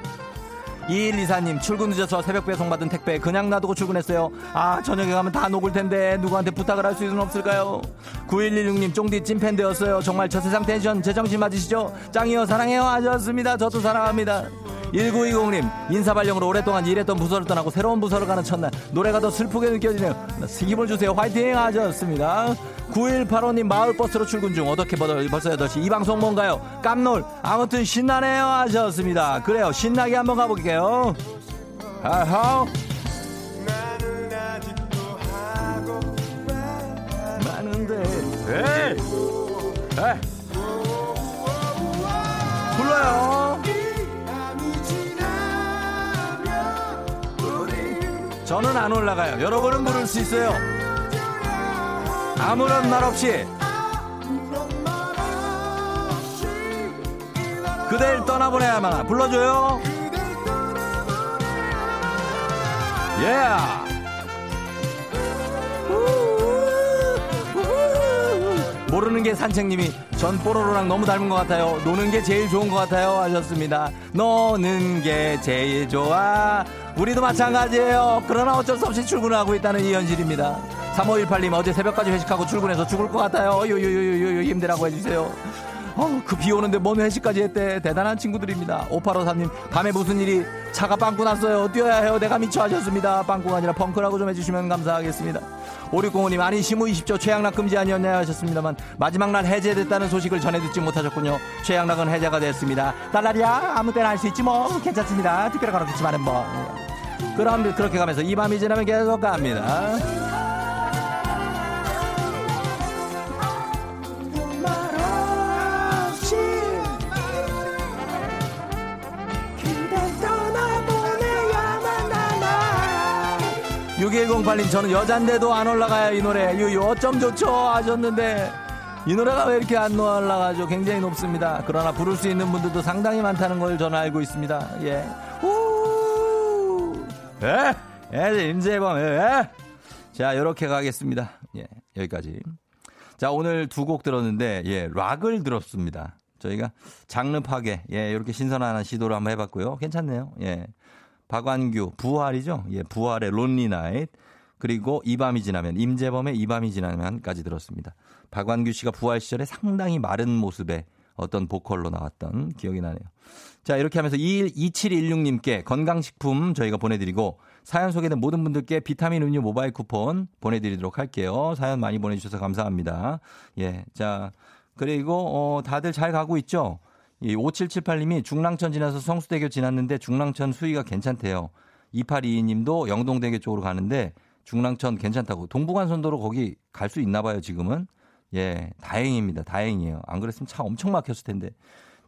2124님 출근 늦어서 새벽 배송 받은 택배 그냥 놔두고 출근했어요. 아 저녁에 가면 다 녹을 텐데 누구한테 부탁을 할 수는 없을까요? 9116님 쫑디 찐팬 되었어요. 정말 저 세상 텐션 제정신 맞으시죠? 짱이요 사랑해요. 하셨습니다. 저도 사랑합니다. 1920님 인사 발령으로 오랫동안 일했던 부서를 떠나고 새로운 부서를 가는 첫날 노래가 더 슬프게 느껴지네요. 힘을 주세요. 화이팅! 하셨습니다 9185님 마을버스로 출근 중. 어떻게 벌써 8시? 이 방송 뭔가요? 깜놀. 아무튼 신나네요. 하셨습니다. 그래요. 신나게 한번 가볼게요. 많은데. 에이! 에이 불러요. 저는 안 올라가요. 여러분은 부를 수 있어요 아무런 말 없이 그댈 떠나보내야만 불러줘요 예 yeah. 모르는 게 산책님이 전 뽀로로랑 너무 닮은 것 같아요. 노는 게 제일 좋은 것 같아요. 하셨습니다. 노는 게 제일 좋아. 우리도 마찬가지예요. 그러나 어쩔 수 없이 출근하고 있다는 이 현실입니다. 3518님 어제 새벽까지 회식하고 출근해서 죽을 것 같아요. 요요요요요 힘내라고 해주세요. 어, 그비 오는데 뭔 회식까지 했대. 대단한 친구들입니다. 5853님, 밤에 무슨 일이 차가 빵꾸 났어요. 뛰어야 해요. 내가 미쳐 하셨습니다. 빵꾸가 아니라 펑크라고 좀 해주시면 감사하겠습니다. 5605님, 아니, 20조 최양락 금지 아니었냐 하셨습니다만, 마지막 날 해제됐다는 소식을 전해 듣지 못하셨군요. 최양락은 해제가 됐습니다. 딸라리야, 아무 때나 할 수 있지 뭐. 괜찮습니다. 특별히 그렇겠지만은 뭐. 그럼 그렇게 가면서 이 밤이 지나면 계속 갑니다. (6108님) 저는 여잔데도 안 올라가요 이 노래 유유 어쩜 좋죠 하셨는데 이 노래가 왜 이렇게 안 올라가죠? 굉장히 높습니다. 그러나 부를 수 있는 분들도 상당히 많다는 걸 저는 알고 있습니다. 예. 우! 예? 예, 임재범, 예? 자, 이렇게 가겠습니다. 예, 여기까지. 자, 오늘 두 곡 들었는데, 예, 락을 들었습니다. 저희가 장르 파괴, 예, 이렇게 신선한 시도를 한번 해봤고요. 괜찮네요. 예. 박완규, 부활이죠? 예, 부활의 론리 나잇. 그리고 이 밤이 지나면, 임재범의 이 밤이 지나면까지 들었습니다. 박완규 씨가 부활 시절에 상당히 마른 모습의 어떤 보컬로 나왔던 기억이 나네요. 자, 이렇게 하면서 2716님께 건강식품 저희가 보내드리고 사연 소개된 모든 분들께 비타민 음료 모바일 쿠폰 보내드리도록 할게요. 사연 많이 보내주셔서 감사합니다. 예. 자, 그리고, 어, 다들 잘 가고 있죠? 이 5778님이 중랑천 지나서 성수대교 지났는데 중랑천 수위가 괜찮대요. 2822님도 영동대교 쪽으로 가는데 중랑천 괜찮다고. 동부간선도로 거기 갈 수 있나 봐요, 지금은. 예, 다행입니다. 다행이에요. 안 그랬으면 차 엄청 막혔을 텐데.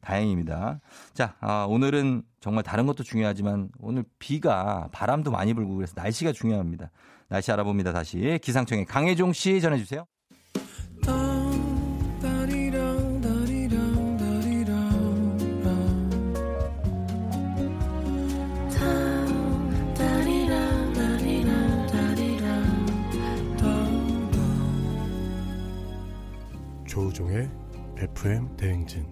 다행입니다. 자, 아, 오늘은 정말 다른 것도 중요하지만 오늘 비가 바람도 많이 불고 그래서 날씨가 중요합니다. 날씨 알아봅니다. 다시 기상청의 강혜종 씨 전해주세요. 조우종의 FM 대행진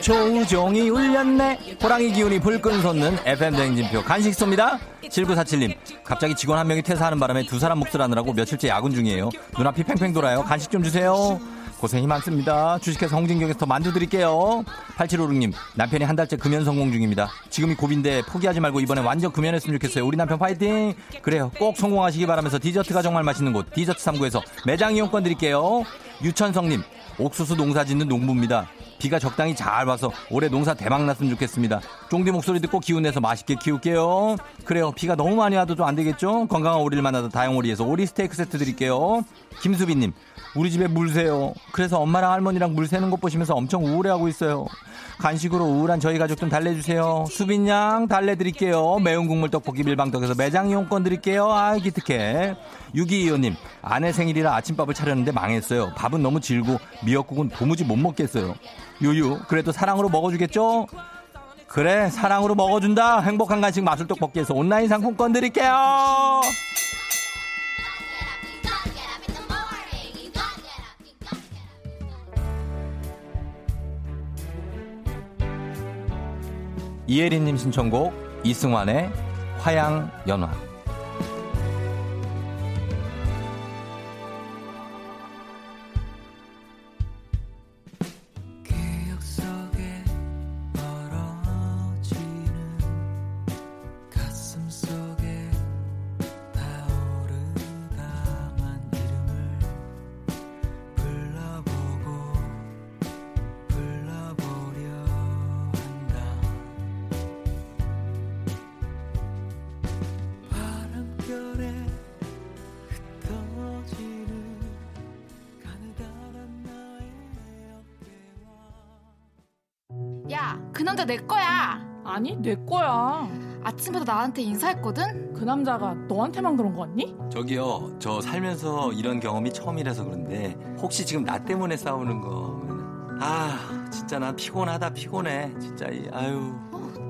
조우종이 울렸네. 호랑이 기운이 불끈 솟는 FM 대행진표 간식 쏩니다. 7947님, 갑자기 직원 한 명이 퇴사하는 바람에 두 사람 몫을 하느라고 며칠째 야근 중이에요. 눈앞이 팽팽 돌아요. 간식 좀 주세요. 고생이 많습니다. 주식회사 홍진경에서 더 만두 드릴게요. 8756님, 남편이 한 달째 금연 성공 중입니다. 지금이 고비인데 포기하지 말고 이번에 완전 금연했으면 좋겠어요. 우리 남편 파이팅! 그래요. 꼭 성공하시기 바라면서 디저트가 정말 맛있는 곳, 디저트 3구에서 매장 이용권 드릴게요. 유천성님, 옥수수 농사 짓는 농부입니다. 비가 적당히 잘 와서 올해 농사 대박 났으면 좋겠습니다. 쫑디 목소리 듣고 기운 내서 맛있게 키울게요. 그래요. 비가 너무 많이 와도 좀 안 되겠죠? 건강한 오리를 만나다 다영오리에서 오리 스테이크 세트 드릴게요. 김수빈님, 우리 집에 물 새요. 그래서 엄마랑 할머니랑 물 새는 것 보시면서 엄청 우울해하고 있어요. 간식으로 우울한 저희 가족 좀 달래주세요. 수빈 양 달래드릴게요. 매운 국물 떡볶이 밀방떡에서 매장 이용권 드릴게요. 아 기특해. 6225님 아내 생일이라 아침밥을 차렸는데 망했어요. 밥은 너무 질고 미역국은 도무지 못 먹겠어요. 유유 그래도 사랑으로 먹어주겠죠? 그래 사랑으로 먹어준다. 행복한 간식 마술 떡볶이에서 온라인 상품권 드릴게요. 이혜린님 신청곡 이승환의 화양 연화. 아침부터 나한테 인사했거든? 그 남자가 너한테만 그런 거 같니? 저기요, 저 살면서 이런 경험이 처음이라서 그런데 혹시 지금 나 때문에 싸우는 거면 아, 진짜 나 피곤하다 피곤해. 진짜 이 아유.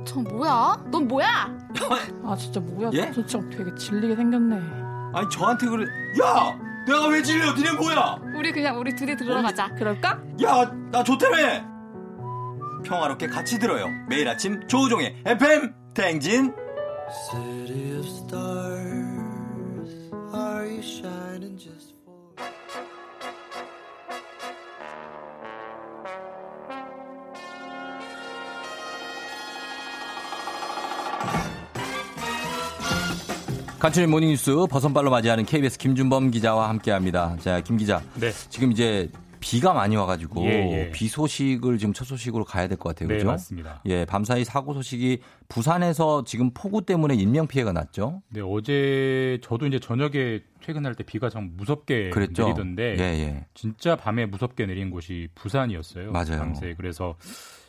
저 뭐야? 넌 뭐야? 아, 진짜 뭐야? 예? 저 진짜 되게 질리게 생겼네. 아니 저한테 그래. 야, 내가 왜 질려? 니네 뭐야? 우리 그냥 우리 둘이 들어가자. 그럴까? 야, 나 좋다며. 평화롭게 같이 들어요. 매일 아침 조우종의 FM 탱진. City of stars, are you shining just for? 간추린 모닝뉴스 버선발로 맞이하는 KBS 김준범 기자와 함께합니다. 자, 김 기자. 네. 지금 이제 비가 많이 와가지고 예, 예. 비 소식을 지금 첫 소식으로 가야 될 것 같아요. 네, 그죠? 맞습니다. 예, 밤사이 사고 소식이 부산에서 지금 폭우 때문에 인명 피해가 났죠. 네, 어제 저도 이제 저녁에 퇴근할 때 비가 참 무섭게 그랬죠. 내리던데 예, 예. 진짜 밤에 무섭게 내린 곳이 부산이었어요. 맞아요. 밤새 그래서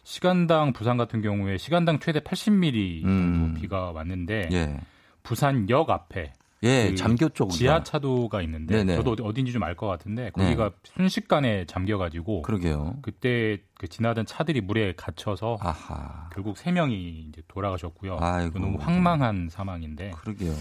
시간당 부산 같은 경우에 시간당 최대 80mm 정도 음. 비가 왔는데 예. 부산역 앞에 예, 그 잠겼죠. 거기가. 지하차도가 있는데 네네. 저도 어디- 어딘지 좀 알 것 같은데 거기가 순식간에 잠겨가지고 그러게요. 그때 그 지나던 차들이 물에 갇혀서 아하. 결국 세 명이 이제 돌아가셨고요. 아이고. 너무 황망한 사망인데. 그러게요.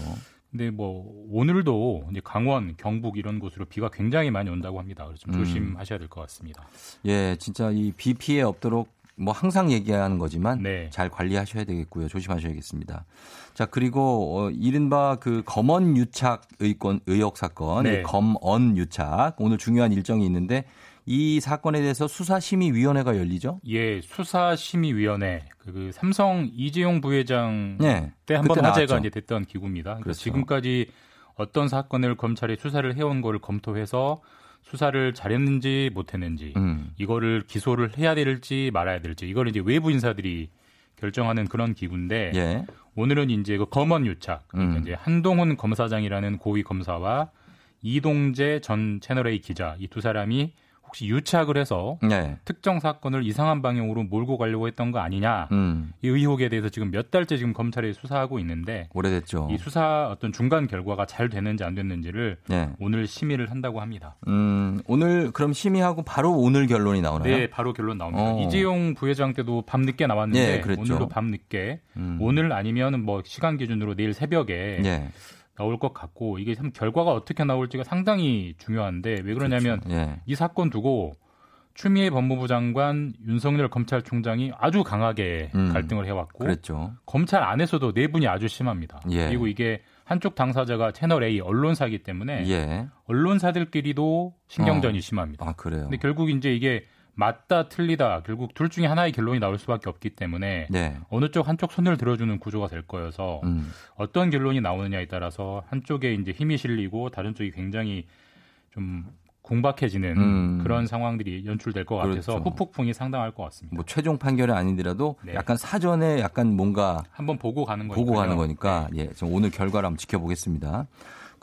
근데 뭐 오늘도 이제 강원, 경북 이런 곳으로 비가 굉장히 많이 온다고 합니다. 그래서 좀 음. 조심하셔야 될 것 같습니다. 예, 진짜 이 비 피해 없도록 뭐 항상 얘기하는 거지만 네. 잘 관리하셔야 되겠고요. 조심하셔야겠습니다. 자, 그리고 어, 이른바 그 검언 유착 의권 의혹 사건, 네. 이 검언 유착 오늘 중요한 일정이 있는데 이 사건에 대해서 수사심의위원회가 열리죠? 예, 수사심의위원회 그 삼성 이재용 부회장 네. 때 한번 그때 화제가. 이제 됐던 기구입니다. 그러니까 그렇죠. 지금까지 어떤 사건을 검찰이 수사를 해온 거를 검토해서 수사를 잘했는지 못했는지 음. 이거를 기소를 해야 될지 말아야 될지 이걸 이제 외부 인사들이 결정하는 그런 기구인데 예. 오늘은 이제 그 검언 유착 그러니까 음. 이제 한동훈 검사장이라는 고위 검사와 이동재 전 채널A 기자 이 두 사람이 혹시 유착을 해서 네. 특정 사건을 이상한 방향으로 몰고 가려고 했던 거 아니냐 음. 이 의혹에 대해서 지금 몇 달째 지금 검찰이 수사하고 있는데 오래됐죠. 이 수사 어떤 중간 결과가 잘 됐는지 안 됐는지를 네. 오늘 심의를 한다고 합니다. 음, 오늘 그럼 심의하고 바로 오늘 결론이 나오나요? 네, 바로 결론 나옵니다. 어. 이재용 부회장 때도 밤 늦게 나왔는데 예, 그랬죠. 오늘도 밤 늦게 음. 오늘 아니면 뭐 시간 기준으로 내일 새벽에 예. 나올 것 같고 이게 참 결과가 어떻게 나올지가 상당히 중요한데 왜 그러냐면 예. 이 사건 두고 추미애 법무부 장관 윤석열 검찰총장이 아주 강하게 음. 갈등을 해왔고 그랬죠. 검찰 안에서도 내분이 아주 심합니다. 예. 그리고 이게 한쪽 당사자가 채널 A 언론사이기 때문에 예. 언론사들끼리도 신경전이 어. 심합니다. 아, 그래요. 근데 결국 이제 이게 맞다 틀리다 결국 둘 중에 하나의 결론이 나올 수밖에 없기 때문에 네. 어느 쪽 한쪽 손을 들어주는 구조가 될 거여서 음. 어떤 결론이 나오느냐에 따라서 한쪽에 이제 힘이 실리고 다른 쪽이 굉장히 좀 공박해지는 음. 그런 상황들이 연출될 것 같아서 그렇죠. 후폭풍이 상당할 것 같습니다. 뭐 최종 판결이 아니더라도 네. 약간 사전에 약간 뭔가 한번 보고 가는 거니까 보고 가는 거니까 예, 지금 오늘 결과를 한번 지켜보겠습니다.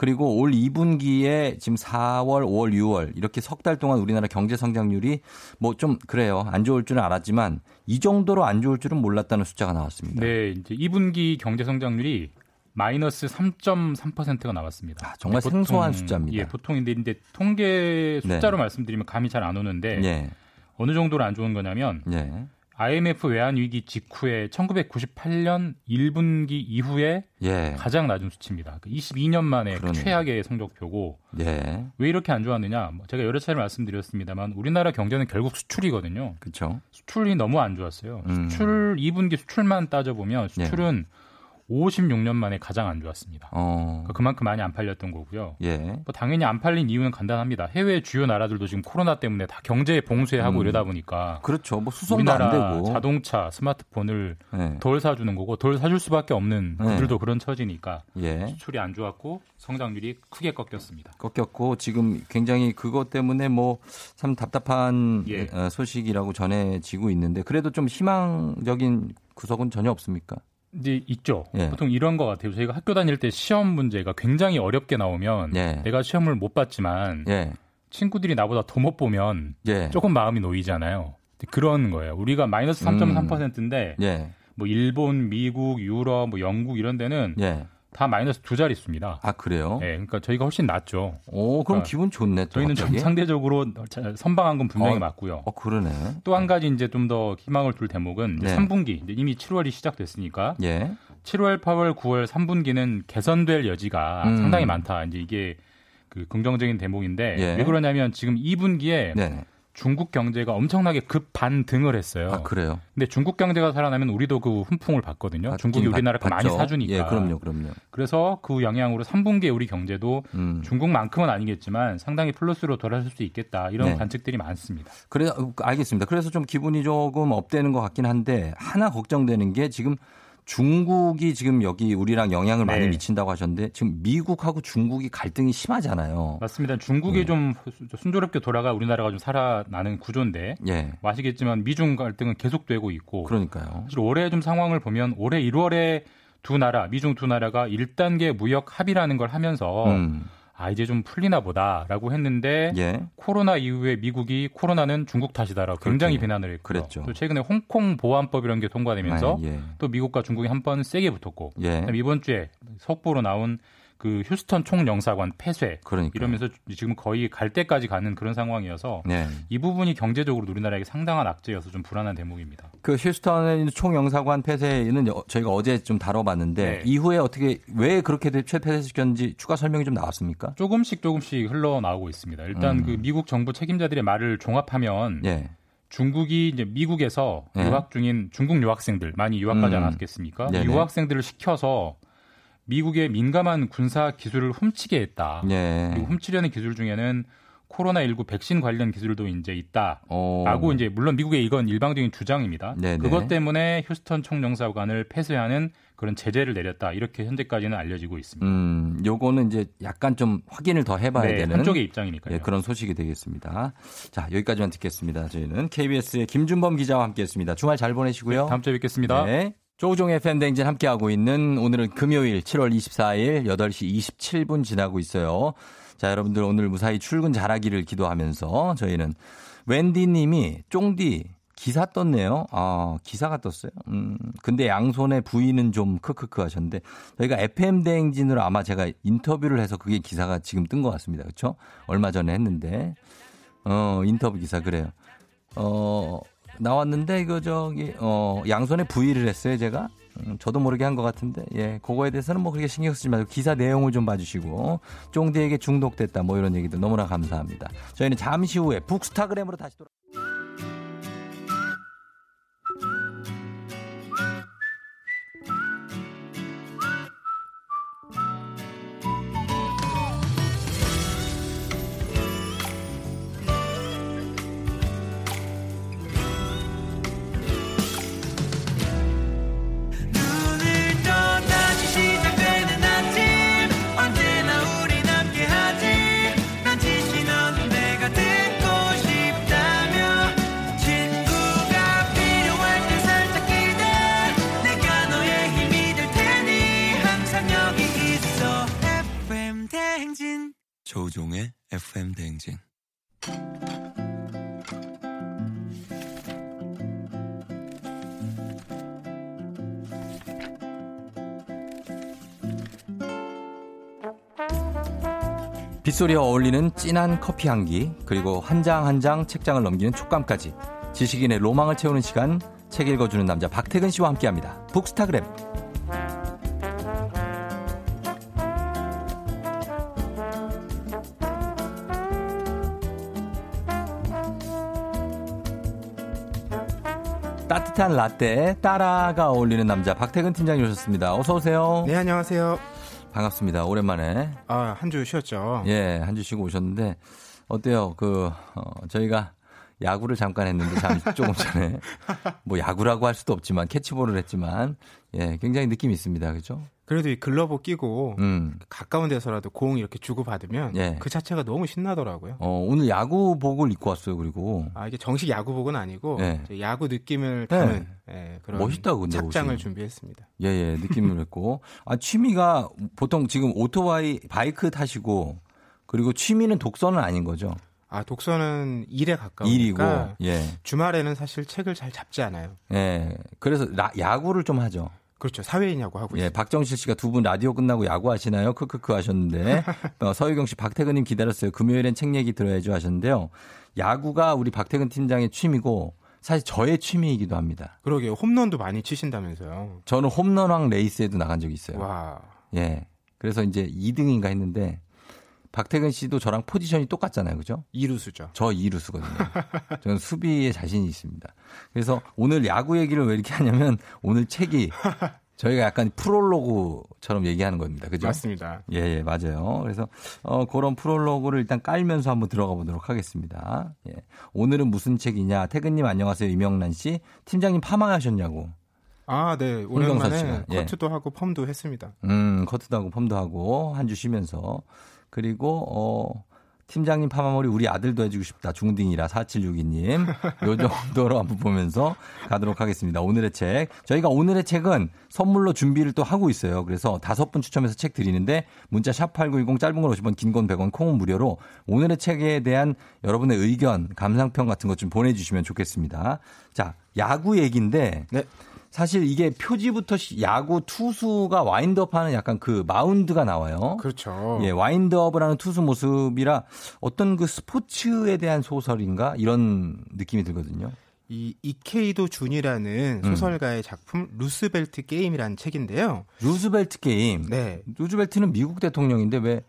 그리고 올 2분기에 지금 4월, 5월, 6월 이렇게 석 달 동안 우리나라 경제 성장률이 뭐 좀 그래요. 안 좋을 줄은 알았지만 이 정도로 안 좋을 줄은 몰랐다는 숫자가 나왔습니다. 네, 이제 2분기 경제 성장률이 마이너스 3.3%가 나왔습니다. 아, 정말 보통, 생소한 숫자입니다. 예, 보통인데 이제 통계 숫자로 네. 말씀드리면 감이 잘 안 오는데 예. 어느 정도로 안 좋은 거냐면 예. IMF 외환 위기 직후에 1998년 1분기 이후에 예. 가장 낮은 수치입니다. 22년 만에 그 그러네요. 최악의 성적표고 예. 왜 이렇게 안 좋았느냐? 뭐 제가 여러 차례 말씀드렸습니다만 우리나라 경제는 결국 수출이거든요. 그렇죠. 수출이 너무 안 좋았어요. 음. 수출 2분기 수출만 따져 보면 수출은 56년 만에 가장 안 좋았습니다. 어. 그러니까 그만큼 많이 안 팔렸던 거고요. 예. 뭐 당연히 안 팔린 이유는 간단합니다. 해외 주요 나라들도 지금 코로나 때문에 다 경제 봉쇄하고 음. 이러다 보니까 그렇죠. 뭐 수송도 안 되고. 자동차, 스마트폰을 예. 덜 사주는 거고 덜 사줄 수밖에 없는 네. 그들도 그런 처지니까 예. 수출이 안 좋았고 성장률이 크게 꺾였습니다. 꺾였고 지금 굉장히 그것 때문에 뭐 참 답답한 예. 어, 소식이라고 전해지고 있는데 그래도 좀 희망적인 구석은 전혀 없습니까? 이제 있죠. 예. 보통 이런 것 같아요. 저희가 학교 다닐 때 시험 문제가 굉장히 어렵게 나오면 예. 내가 시험을 못 봤지만 예. 친구들이 나보다 더 못 보면 예. 조금 마음이 놓이잖아요. 그런 거예요. 우리가 마이너스 3.3%인데 예. 뭐 일본, 미국, 유럽, 뭐 영국 이런 데는 예. 다 마이너스 두 자릿수입니다. 아 그래요? 예, 그러니까 저희가 훨씬 낫죠. 오, 그럼 그러니까 기분 좋네. 또 저희는 좀 갑자기. 상대적으로 자- 선방한 건 분명히 어, 맞고요. 어, 그러네. 또 한 가지 이제 좀 더 희망을 둘 대목은 네. 3분기 이제 이미 7월이 시작됐으니까 예. 7월, 8월, 9월 3분기는 개선될 여지가 음. 상당히 많다. 이제 이게 그 긍정적인 대목인데 예. 왜 그러냐면 지금 2분기에 네. 중국 경제가 엄청나게 급반등을 했어요. 아 그래요. 근데 중국 경제가 살아나면 우리도 그 훈풍을 받거든요. 중국이 받긴 우리나라 거 받- 많이. 사주니까. 예, 그럼요, 그럼요. 그래서 그 영향으로 3분기에 우리 경제도 음. 중국만큼은 아니겠지만 상당히 플러스로 돌아설 수 있겠다. 이런 네. 관측들이 많습니다. 그래 알겠습니다. 그래서 좀 기분이 조금 업되는 것 같긴 한데 하나 걱정되는 게 지금 중국이 지금 여기 우리랑 영향을 많이 네. 미친다고 하셨는데 지금 미국하고 중국이 갈등이 심하잖아요. 맞습니다. 중국이 예. 좀 순조롭게 돌아가 우리나라가 좀 살아나는 구조인데 예. 뭐 아시겠지만 미중 갈등은 계속되고 있고 그러니까요. 사실 올해 좀 상황을 보면 올해 1월에 두 나라 미중 두 나라가 1단계 무역 합의라는 걸 하면서 음. 아 이제 좀 풀리나 보다라고 했는데 예. 코로나 이후에 미국이 코로나는 중국 탓이다라고 굉장히 비난을 했고 그랬죠. 또 최근에 홍콩 보안법이라는 게 통과되면서 아, 예. 또 미국과 중국이 한 번 세게 붙었고 예. 이번 주에 속보로 나온 그 휴스턴 총영사관 폐쇄 그러니까 이러면서 지금 거의 갈 때까지 가는 그런 상황이어서 네. 이 부분이 경제적으로 우리나라에게 상당한 악재여서 좀 불안한 대목입니다. 그 휴스턴에 있는 총영사관 폐쇄는 여- 저희가 어제 좀 다뤄봤는데 네. 이후에 어떻게 왜 그렇게 폐쇄시켰는지 추가 설명이 좀 나왔습니까? 조금씩 조금씩 흘러나오고 있습니다. 일단 음. 그 미국 정부 책임자들의 말을 종합하면 예. 중국이 이제 미국에서 예. 유학 중인 중국 유학생들 많이 유학 가지 음. 않았겠습니까? 네네. 유학생들을 시켜서 미국의 민감한 군사 기술을 훔치게 했다. 예. 그리고 훔치려는 기술 중에는 코로나19 백신 관련 기술도 이제 있다라고 어. 이제 물론 미국의 이건 일방적인 주장입니다. 네네. 그것 때문에 휴스턴 총영사관을 폐쇄하는 그런 제재를 내렸다. 이렇게 현재까지는 알려지고 있습니다. 음, 요거는 이제 약간 좀 확인을 더 해봐야 네, 되는 한쪽의 입장이니까요. 예, 그런 소식이 되겠습니다. 자, 여기까지만 듣겠습니다. 저희는 KBS의 김준범 기자와 함께했습니다. 주말 잘 보내시고요. 다음 주에 뵙겠습니다. 네. 조우종의 팬댕진 함께하고 있는 오늘은 금요일 7월 24일 8시 27분 지나고 있어요. 자, 여러분들 오늘 무사히 출근 잘하기를 기도하면서 저희는 웬디 님이 쫑디 기사 떴네요. 아, 기사가 떴어요. 음, 근데 양손에 부위는 좀 크크크 하셨는데 저희가 FM 대행진으로 아마 제가 인터뷰를 해서 그게 기사가 지금 뜬 것 같습니다. 그렇죠? 얼마 전에 했는데 어, 인터뷰 기사 그래요. 어, 나왔는데 이거 저기 어, 양손에 부위를 했어요, 제가. 음, 저도 모르게 한 것 같은데, 예, 그거에 대해서는 뭐 그렇게 신경 쓰지 말고 기사 내용을 좀 봐주시고, 쫑디에게 중독됐다, 뭐 이런 얘기도 너무나 감사합니다. 저희는 잠시 후에 북스타그램으로 다시 돌아. 조우종의 FM 대행진. 빗소리와 어울리는 진한 커피 향기, 그리고 한 장 한 장 책장을 넘기는 촉감까지 지식인의 로망을 채우는 시간, 책 읽어주는 남자 박태근 씨와 함께합니다. 북스타그램. 라떼 따라가 어울리는 남자 박태근 팀장이 오셨습니다. 어서 오세요. 네, 안녕하세요. 반갑습니다. 오랜만에. 아, 한 주 쉬었죠. 예, 한 주 쉬고 오셨는데 어때요? 그 어, 저희가 야구를 잠깐 했는데 잠시 조금 전에 뭐 야구라고 할 수도 없지만 캐치볼을 했지만 예, 굉장히 느낌이 있습니다. 그죠? 그래도 이 글러브 끼고 음. 가까운 데서라도 공 이렇게 주고 받으면 예. 그 자체가 너무 신나더라고요. 어, 오늘 야구복을 입고 왔어요. 그리고 아 이게 정식 야구복은 아니고 예. 야구 느낌을 담은 예, 그런 멋있다고 근데 착장을 옷이. 준비했습니다. 예, 예, 느낌을 했고. 아, 취미가 보통 지금 오토바이 바이크 타시고 그리고 취미는 독서는 아닌 거죠. 아 독서는 일에 가까우니까 일이고 예. 주말에는 사실 책을 잘 잡지 않아요. 예. 그래서 라- 야구를 좀 하죠. 그렇죠. 사회인야구 하고 예, 있어요. 박정실 씨가 두 분 라디오 끝나고 야구 하시나요? 크크크 하셨는데 어, 서유경 씨, 박태근님 기다렸어요. 금요일엔 책 얘기 들어야죠 하셨는데요. 야구가 우리 박태근 팀장의 취미고 사실 저의 취미이기도 합니다. 그러게요. 홈런도 많이 치신다면서요. 저는 홈런왕 레이스에도 나간 적이 있어요. 와. 예. 그래서 이제 2등인가 했는데 박태근 씨도 저랑 포지션이 똑같잖아요. 그죠? 이루수죠. 저 이루수거든요. 저는 수비에 자신이 있습니다. 그래서 오늘 야구 얘기를 왜 이렇게 하냐면 오늘 책이 저희가 약간 프롤로그처럼 얘기하는 겁니다. 그죠? 맞습니다. 예, 예, 맞아요. 그래서 어 그런 프롤로그를 일단 깔면서 한번 들어가 보도록 하겠습니다. 예. 오늘은 무슨 책이냐? 태근 님 안녕하세요. 이명란 씨. 팀장님 파마하셨냐고. 아, 네. 오랜만에 씨가. 예. 커트도 하고 펌도 했습니다. 음, 커트도 하고 펌도 하고 한 주 쉬면서 그리고 어 팀장님 파마머리 우리 아들도 해주고 싶다. 중딩이라 4762님. 요 정도로 한번 보면서 가도록 하겠습니다. 오늘의 책. 저희가 오늘의 책은 선물로 준비를 또 하고 있어요. 그래서 다섯 분 추첨해서 책 드리는데 문자 샵8910 짧은 건 50원, 긴 건 100원, 콩은 무료로 오늘의 책에 대한 여러분의 의견, 감상평 같은 것 좀 보내주시면 좋겠습니다. 자, 야구 얘기인데. 사실 이게 표지부터 시- 야구 투수가 와인드업 하는 약간 그 마운드가 나와요. 그렇죠. 예, 와인드업을 하는 투수 모습이라 어떤 그 스포츠에 대한 소설인가 이런 느낌이 들거든요. 이 이케이도 준이라는 음. 소설가의 작품 루스벨트 게임이라는 책인데요. 루즈벨트 게임. 네. 루즈벨트는 미국 대통령인데 왜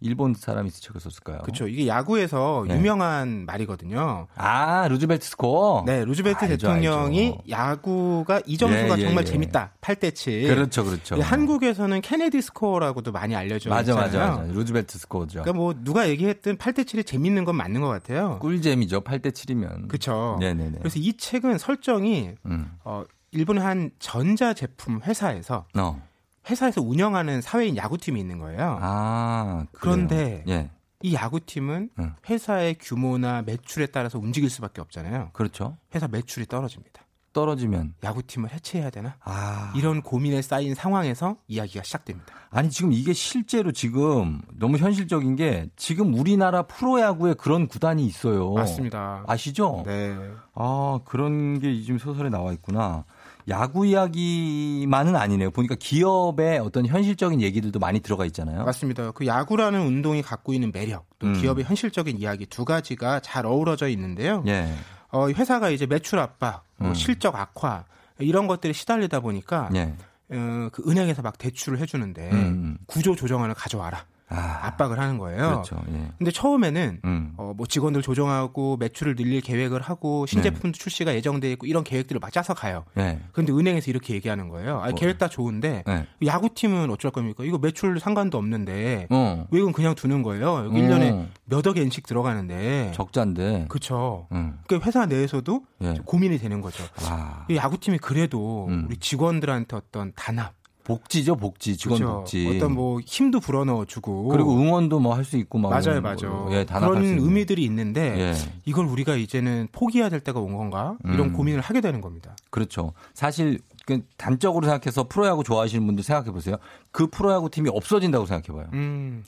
일본 사람이 책을 썼을까요? 그렇죠. 이게 야구에서 네. 유명한 말이거든요. 아, 루즈벨트 스코어? 네, 루즈벨트 알죠, 대통령이 알죠. 야구가 이 점수가 예, 예, 정말 예. 재밌다. 8대 7. 그렇죠, 그렇죠. 예, 한국에서는 케네디 스코어라고도 많이 알려져 맞아, 있잖아요. 맞아, 맞아. 루즈벨트 스코어죠. 그러니까 뭐 누가 얘기했든 8대 7이 재밌는 건 맞는 것 같아요. 꿀잼이죠. 8대 7이면. 그렇죠. 네 네 네. 그래서 이 책은 설정이 음. 어, 일본의 한 전자 제품 회사에서 어. 회사에서 운영하는 사회인 야구팀이 있는 거예요. 아. 그런데 예. 이 야구팀은 음. 회사의 규모나 매출에 따라서 움직일 수밖에 없잖아요. 그렇죠. 회사 매출이 떨어집니다. 떨어지면 야구팀을 해체해야 되나? 아. 이런 고민에 쌓인 상황에서 이야기가 시작됩니다. 아니 지금 이게 실제로 지금 너무 현실적인 게 지금 우리나라 프로야구에 그런 구단이 있어요. 맞습니다. 아시죠? 네. 아 그런 게 지금 소설에 나와 있구나. 야구 이야기만은 아니네요. 보니까 기업의 어떤 현실적인 얘기들도 많이 들어가 있잖아요. 맞습니다. 그 야구라는 운동이 갖고 있는 매력, 또 음. 기업의 현실적인 이야기 두 가지가 잘 어우러져 있는데요. 예. 어, 회사가 이제 매출 압박, 뭐 음. 실적 악화 이런 것들이 시달리다 보니까 예. 어, 그 은행에서 막 대출을 해주는데 음. 구조 조정안을 가져와라. 아, 압박을 하는 거예요. 그렇죠. 예. 근데 처음에는 음. 어, 뭐 직원들 조정하고 매출을 늘릴 계획을 하고 네. 신제품 출시가 예정돼 있고 이런 계획들을 막 짜서 가요. 예. 근데 은행에서 이렇게 얘기하는 거예요. 아, 뭐. 계획 다 좋은데 예. 야구팀은 어쩔 겁니까? 이거 매출 상관도 없는데 어. 왜 이건 그냥 두는 거예요? 여기 어. 1년에 몇억 엔씩 들어가는데. 적자인데. 그렇죠. 음. 그 회사 내에서도 예. 고민이 되는 거죠. 아. 이 야구팀이 그래도 음. 우리 직원들한테 어떤 단합, 복지죠, 복지. 직원 그죠? 복지. 어떤 뭐 힘도 불어넣어 주고 그리고 응원도 뭐 할 수 있고 막 맞아요, 맞아요. 거. 예, 그런. 의미들이 있는데 예. 이걸 우리가 이제는 포기해야 될 때가 온 건가 이런 음. 고민을 하게 되는 겁니다. 그렇죠. 사실 그 단적으로 생각해서 프로야구 좋아하시는 분들 생각해 보세요. 그 프로야구 팀이 없어진다고 생각해 봐요. 음,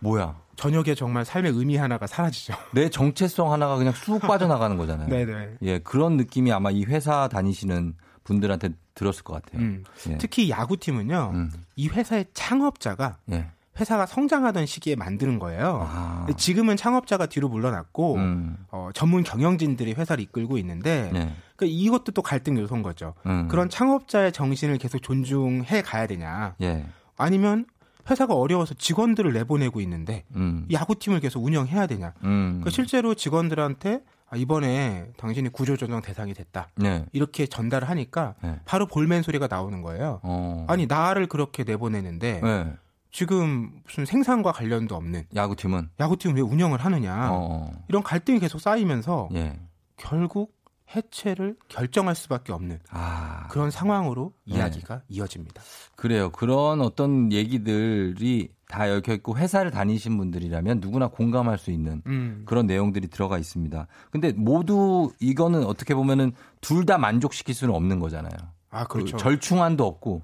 뭐야? 저녁에 정말 삶의 의미 하나가 사라지죠. 내 정체성 하나가 그냥 쑥 빠져나가는 거잖아요. 네네. 예, 그런 느낌이 아마 이 회사 다니시는 분들한테 들었을 것 같아요. 음. 예. 특히 야구팀은요, 음. 이 회사의 창업자가 예. 회사가 성장하던 시기에 만드는 거예요. 아. 지금은 창업자가 뒤로 물러났고 음. 어, 전문 경영진들이 회사를 이끌고 있는데 예. 그러니까 이것도 또 갈등 요소인 거죠. 음. 그런 창업자의 정신을 계속 존중해 가야 되냐? 예. 아니면 회사가 어려워서 직원들을 내보내고 있는데 음. 야구팀을 계속 운영해야 되냐? 음. 그러니까 실제로 직원들한테 아, 이번에 당신이 구조조정 대상이 됐다. 네. 이렇게 전달을 하니까 네. 바로 볼멘 소리가 나오는 거예요. 어. 아니 나를 그렇게 내보내는데 네. 지금 무슨 생산과 관련도 없는 야구팀은 야구팀을 왜 운영을 하느냐 어. 이런 갈등이 계속 쌓이면서 예. 결국 해체를 결정할 수밖에 없는 아. 그런 상황으로 네. 이야기가 이어집니다. 그래요. 그런 어떤 얘기들이 다 얽혀 있고 회사를 다니신 분들이라면 누구나 공감할 수 있는 음. 그런 내용들이 들어가 있습니다. 근데 모두 이거는 어떻게 보면은 둘 다 만족시킬 수는 없는 거잖아요. 아 그렇죠. 그 절충안도 없고.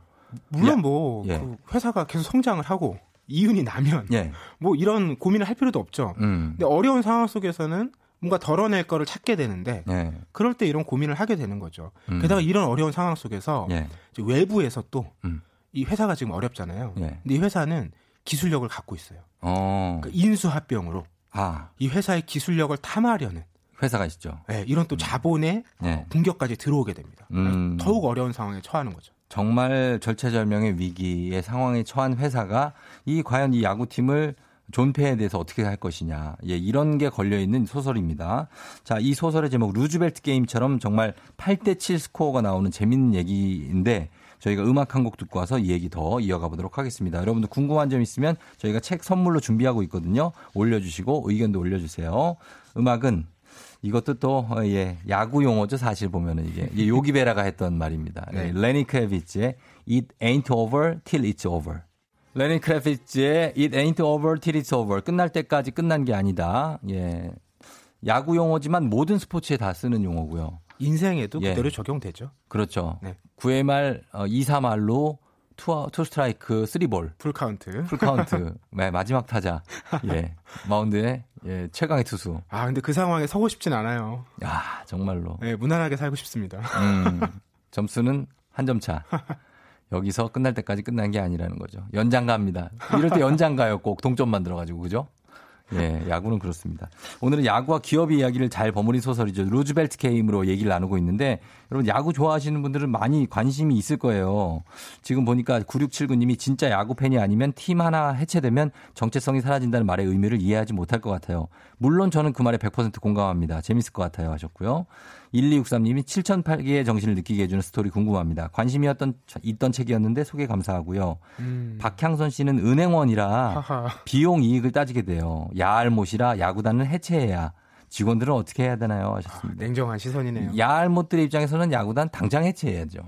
물론 야, 뭐 예. 그 회사가 계속 성장을 하고 이윤이 나면 예. 뭐 이런 고민을 할 필요도 없죠. 음. 근데 어려운 상황 속에서는 뭔가 덜어낼 거를 찾게 되는데 예. 그럴 때 이런 고민을 하게 되는 거죠. 음. 게다가 이런 어려운 상황 속에서 예. 외부에서 또이 음. 회사가 지금 어렵잖아요. 예. 근데 이 회사는 기술력을 갖고 있어요. 어. 그러니까 인수합병으로 아, 이 회사의 기술력을 탐하려는 회사가 있죠. 네, 이런 또 자본의 예. 공격까지 들어오게 됩니다. 음. 더욱 어려운 상황에 처하는 거죠. 정말 절체절명의 위기의 상황에 처한 회사가 이 과연 이 야구팀을 존폐에 대해서 어떻게 할 것이냐. 예, 이런 게 걸려 있는 소설입니다. 자, 이 소설의 제목 루즈벨트 게임처럼 정말 8대 7 스코어가 나오는 재밌는 얘기인데 저희가 음악 한 곡 듣고 와서 이 얘기 더 이어가 보도록 하겠습니다. 여러분들 궁금한 점 있으면 저희가 책 선물로 준비하고 있거든요. 올려주시고 의견도 올려주세요. 음악은 이것도 또, 어, 예, 야구 용어죠, 사실 보면은 이게. 요기베라가 했던 말입니다. 네. 예, 레니 크래비츠의 It ain't over till it's over. 레니 크래비츠의 It ain't over till it's over. 끝날 때까지 끝난 게 아니다. 예. 야구 용어지만 모든 스포츠에 다 쓰는 용어고요. 인생에도 예. 그대로 적용되죠. 그렇죠. 네. 9회 말, 어, 2, 3할로 투, 투 스트라이크, 3볼. 풀 카운트. 풀 카운트. 네, 마지막 타자. 예. 마운드에 예, 최강의 투수. 아, 근데 그 상황에 서고 싶진 않아요. 야, 정말로. 네, 무난하게 살고 싶습니다. 음, 점수는 한 점 차. 여기서 끝날 때까지 끝난 게 아니라는 거죠. 연장 갑니다. 이럴 때 연장 가요. 꼭 동점 만들어 가지고 그죠? 예, 야구는 그렇습니다. 오늘은 야구와 기업의 이야기를 잘 버무린 소설이죠. 루즈벨트 게임으로 얘기를 나누고 있는데 여러분 야구 좋아하시는 분들은 많이 관심이 있을 거예요. 지금 보니까 9679님이 진짜 야구 팬이 아니면 팀 하나 해체되면 정체성이 사라진다는 말의 의미를 이해하지 못할 것 같아요. 물론 저는 그 말에 100% 공감합니다. 재밌을 것 같아요 하셨고요. 1263님이 7008개의 정신을 느끼게 해주는 스토리 궁금합니다. 관심이었던 있던 책이었는데 소개 감사하고요. 음. 박향선 씨는 은행원이라 하하. 비용 이익을 따지게 돼요. 야알못이라 야구단을 해체해야 직원들은 어떻게 해야 되나요? 하셨습니다. 냉정한 시선이네요. 야알못들의 입장에서는 야구단 당장 해체해야죠.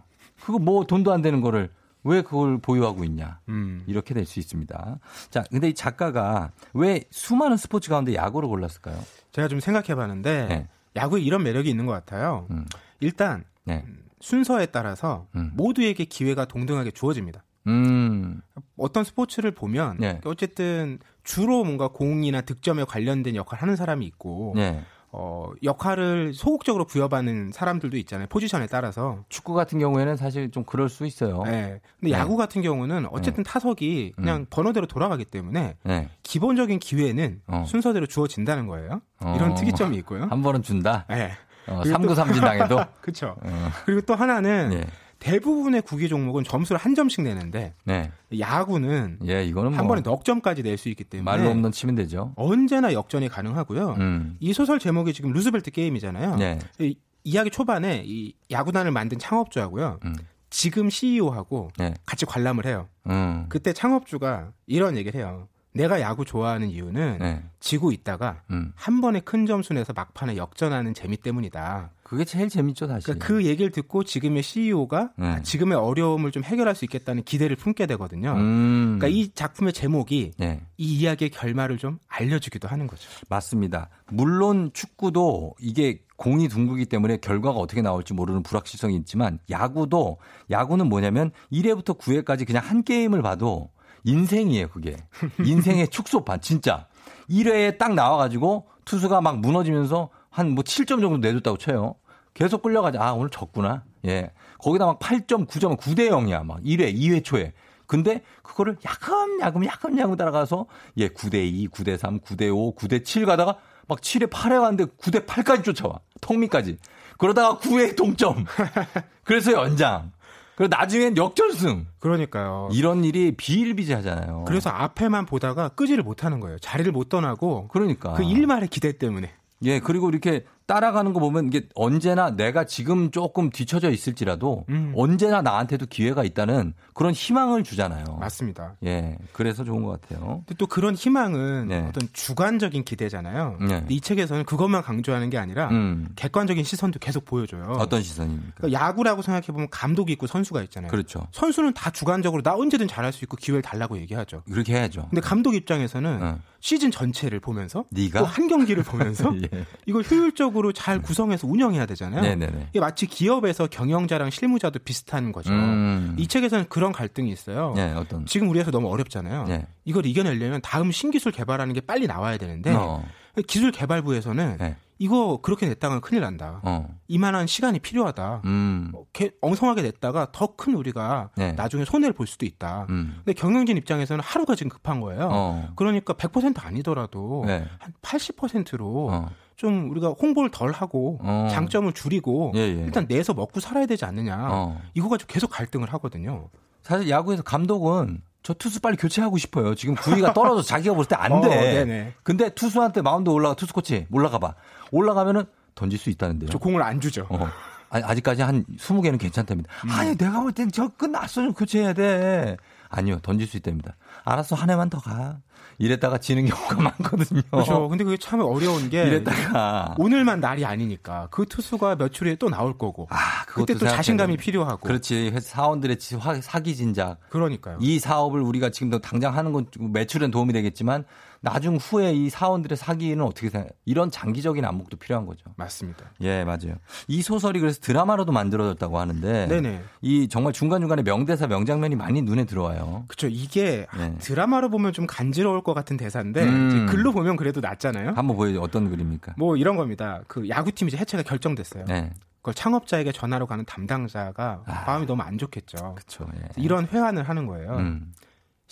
그거 뭐 돈도 안 되는 거를 왜 그걸 보유하고 있냐. 음. 이렇게 될 수 있습니다. 자, 근데 이 작가가 왜 수많은 스포츠 가운데 야구를 골랐을까요? 제가 좀 생각해 봤는데 네. 야구에 이런 매력이 있는 것 같아요. 음. 일단 네. 순서에 따라서 음. 모두에게 기회가 동등하게 주어집니다. 음. 어떤 스포츠를 보면 네. 어쨌든 주로 뭔가 공이나 득점에 관련된 역할을 하는 사람이 있고 네. 어, 역할을 소극적으로 부여받는 사람들도 있잖아요. 포지션에 따라서. 축구 같은 경우에는 사실 좀 그럴 수 있어요. 네. 근데 네. 야구 같은 경우는 어쨌든 타석이 그냥 음. 번호대로 돌아가기 때문에 네. 기본적인 기회는 어. 순서대로 주어진다는 거예요. 어. 이런 특이점이 있고요. 한 번은 준다. 네. 어, 그리고 3구 또- 삼진 당해도. 그렇죠. 어. 그리고 또 하나는 예. 대부분의 구기 종목은 점수를 한 점씩 내는데 네. 야구는 예, 이거는 한 뭐 번에 넉 점까지 낼 수 있기 때문에 말로 없는 치면 되죠. 언제나 역전이 가능하고요. 음. 이 소설 제목이 지금 루즈벨트 게임이잖아요. 네. 이 이야기 초반에 이 야구단을 만든 창업주하고요. 음. 지금 CEO하고 네. 같이 관람을 해요. 음. 그때 창업주가 이런 얘기를 해요. 내가 야구 좋아하는 이유는 네. 지고 있다가 음. 한 번에 큰 점수 내서 막판에 역전하는 재미 때문이다. 그게 제일 재밌죠, 사실. 그러니까 그 얘기를 듣고 지금의 CEO가 네. 지금의 어려움을 좀 해결할 수 있겠다는 기대를 품게 되거든요. 음. 그러니까 이 작품의 제목이 네. 이 이야기의 결말을 좀 알려주기도 하는 거죠. 맞습니다. 물론 축구도 이게 공이 둥그기 때문에 결과가 어떻게 나올지 모르는 불확실성이 있지만 야구도 야구는 뭐냐면 1회부터 9회까지 그냥 한 게임을 봐도 인생이에요, 그게. 인생의 축소판, 진짜. 1회에 딱 나와가지고 투수가 막 무너지면서 한 뭐 7점 정도 내줬다고 쳐요. 계속 끌려가자. 아, 오늘 졌구나. 예. 거기다 막 8점, 9점, 9대 0이야. 막 1회, 2회 초에. 근데 그거를 야금야금 야금야금 따라가서 예, 9대 2, 9대 3, 9대 5, 9대 7 가다가 막 7회 8회 가는데 9대 8까지 쫓아와. 통미까지. 그러다가 9회 동점. 그래서 연장. 그리고 나중엔 역전승. 그러니까요. 이런 일이 비일비재하잖아요. 그래서 앞에만 보다가 끄지를 못하는 거예요. 자리를 못 떠나고 그러니까. 그 일말의 기대 때문에. 예, 그리고 이렇게 따라가는 거 보면 이게 언제나 내가 지금 조금 뒤처져 있을지라도 음. 언제나 나한테도 기회가 있다는 그런 희망을 주잖아요. 맞습니다. 예, 그래서 좋은 것 같아요. 또 그런 희망은 네. 어떤 주관적인 기대잖아요. 네. 이 책에서는 그것만 강조하는 게 아니라 음. 객관적인 시선도 계속 보여줘요. 어떤 시선입니까? 그러니까 야구라고 생각해 보면 감독이 있고 선수가 있잖아요. 그렇죠. 선수는 다 주관적으로 나 언제든 잘할 수 있고 기회를 달라고 얘기하죠. 그렇게 해야죠. 근데 감독 입장에서는 어. 시즌 전체를 보면서 네가? 또 한 경기를 보면서 예. 이걸 효율적으로 잘 구성해서 운영해야 되잖아요. 네네네. 이게 마치 기업에서 경영자랑 실무자도 비슷한 거죠. 음. 이 책에서는 그런 갈등이 있어요. 네, 어떤. 지금 우리에서 너무 어렵잖아요. 네. 이걸 이겨내려면 다음 신기술 개발하는 게 빨리 나와야 되는데 어. 기술 개발부에서는 네. 이거 그렇게 냈다가 큰일 난다. 어. 이만한 시간이 필요하다. 음. 개- 엉성하게 냈다가 더 큰 우리가 네. 나중에 손해를 볼 수도 있다. 음. 근데 경영진 입장에서는 하루가 지금 급한 거예요. 어. 그러니까 100% 아니더라도 네. 한 80%로 어. 좀 우리가 홍보를 덜 하고 어. 장점을 줄이고 예, 예. 일단 내서 먹고 살아야 되지 않느냐. 어. 이거 가지고 계속 갈등을 하거든요. 사실 야구에서 감독은 저 투수 빨리 교체하고 싶어요. 지금 구위가 떨어져 자기가 볼 때안 어, 돼. 네네. 근데 투수한테 마운드 올라가 투수 코치 올라가 봐. 올라가면은 던질 수 있다는데요. 저 공을 안 주죠. 어. 아직까지 한 20개는 괜찮답니다. 음. 아니, 내가 볼 땐 저 끝났어. 좀 교체해야 돼. 아니요, 던질 수 있답니다. 알았어, 한 회만 더 가. 이랬다가 지는 경우가 많거든요. 그렇죠. 근데 그게 참 어려운 게 이랬다가 오늘만 날이 아니니까 그 투수가 며칠 후에 또 나올 거고 그때 또 자신감이 아, 필요하고 그렇지. 사원들의 사기 진작. 그러니까요. 이 사업을 우리가 지금 당장 하는 건 매출엔 도움이 되겠지만 나중 후에 이 사원들의 사기는 어떻게 생각? 이런 장기적인 안목도 필요한 거죠. 맞습니다. 예, 맞아요. 이 소설이 그래서 드라마로도 만들어졌다고 하는데 네네. 이 정말 중간 중간에 명대사 명장면이 많이 눈에 들어와요. 그렇죠. 이게 네. 드라마로 보면 좀 간지러울 것 같은 대사인데 음. 글로 보면 그래도 낫잖아요. 한번 보여줘. 어떤 그림입니까? 뭐 이런 겁니다. 그 야구팀 이제 해체가 결정됐어요. 네. 그걸 창업자에게 전화로 가는 담당자가 마음이 너무 안 좋겠죠. 그렇죠. 이런 회환을 하는 거예요. 음.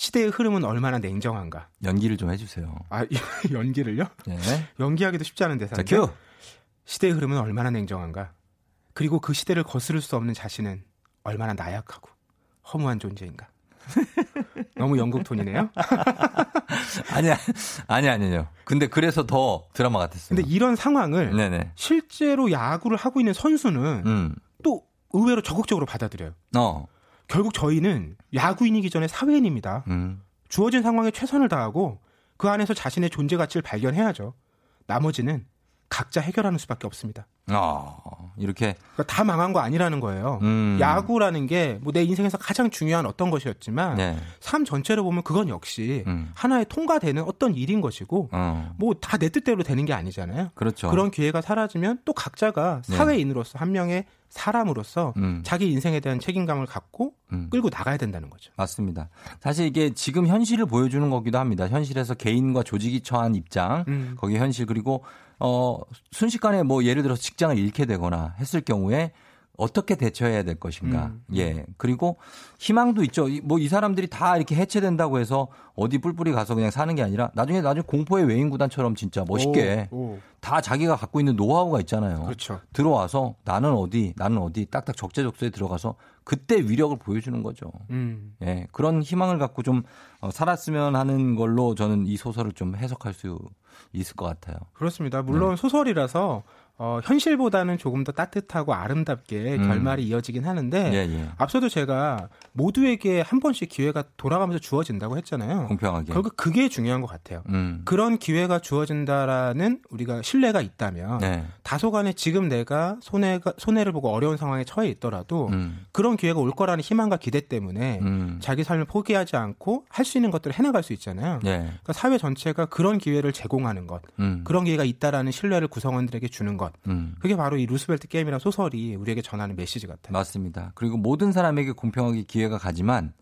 시대의 흐름은 얼마나 냉정한가. 연기를 좀 해주세요. 아 연기를요? 네. 연기하기도 쉽지 않은 대사인데. 자, 큐. 시대의 흐름은 얼마나 냉정한가. 그리고 그 시대를 거스를 수 없는 자신은 얼마나 나약하고 허무한 존재인가. 너무 영국 톤이네요. 아니야, 아니 아니요. 근데 그래서 더 드라마 같았어요. 근데 이런 상황을 네네. 실제로 야구를 하고 있는 선수는 음. 또 의외로 적극적으로 받아들여요. 어. 결국 저희는 야구인이기 전에 사회인입니다. 음. 주어진 상황에 최선을 다하고 그 안에서 자신의 존재 가치를 발견해야죠. 나머지는 각자 해결하는 수밖에 없습니다. 어. 이렇게 그러니까 다 망한 거 아니라는 거예요. 음. 야구라는 게 뭐 내 인생에서 가장 중요한 어떤 것이었지만 네. 삶 전체를 보면 그건 역시 음. 하나의 통과되는 어떤 일인 것이고 어. 뭐다 내 뜻대로 되는 게 아니잖아요. 그렇죠. 그런 기회가 사라지면 또 각자가 네. 사회인으로서 한 명의 사람으로서 음. 자기 인생에 대한 책임감을 갖고 음. 끌고 나가야 된다는 거죠. 맞습니다. 사실 이게 지금 현실을 보여주는 거기도 합니다. 현실에서 개인과 조직이 처한 입장, 음. 거기 현실 그리고 어 순식간에 뭐 예를 들어서 직장을 잃게 되거나 했을 경우에 어떻게 대처해야 될 것인가. 음. 예. 그리고 희망도 있죠. 뭐 이 사람들이 다 이렇게 해체된다고 해서 어디 뿔뿔이 가서 그냥 사는 게 아니라 나중에 나중에 공포의 외인 구단처럼 진짜 멋있게 오, 오. 다 자기가 갖고 있는 노하우가 있잖아요. 그렇죠. 들어와서 나는 어디, 나는 어디 딱딱 적재적소에 들어가서 그때 위력을 보여주는 거죠. 음. 예, 그런 희망을 갖고 좀 어, 살았으면 하는 걸로 저는 이 소설을 좀 해석할 수 있을 것 같아요. 그렇습니다. 네. 물론 소설이라서 어, 현실보다는 조금 더 따뜻하고 아름답게 음. 결말이 이어지긴 하는데 예, 예. 앞서도 제가 모두에게 한 번씩 기회가 돌아가면서 주어진다고 했잖아요. 공평하게. 결국 그게 중요한 것 같아요. 음. 그런 기회가 주어진다라는 우리가 신뢰가 있다면 네. 다소간에 지금 내가 손해가 손해를 보고 어려운 상황에 처해 있더라도 음. 그런 기회가 올 거라는 희망과 기대 때문에 음. 자기 삶을 포기하지 않고 할 수 있는 것들을 해나갈 수 있잖아요. 예. 그러니까 사회 전체가 그런 기회를 제공하는 것, 음. 그런 기회가 있다라는 신뢰를 구성원들에게 주는 것, 음. 그게 바로 이 루스벨트 게임이라는 소설이 우리에게 전하는 메시지 같아요. 맞습니다. 그리고 모든 사람에게 공평하게 기회가 가지만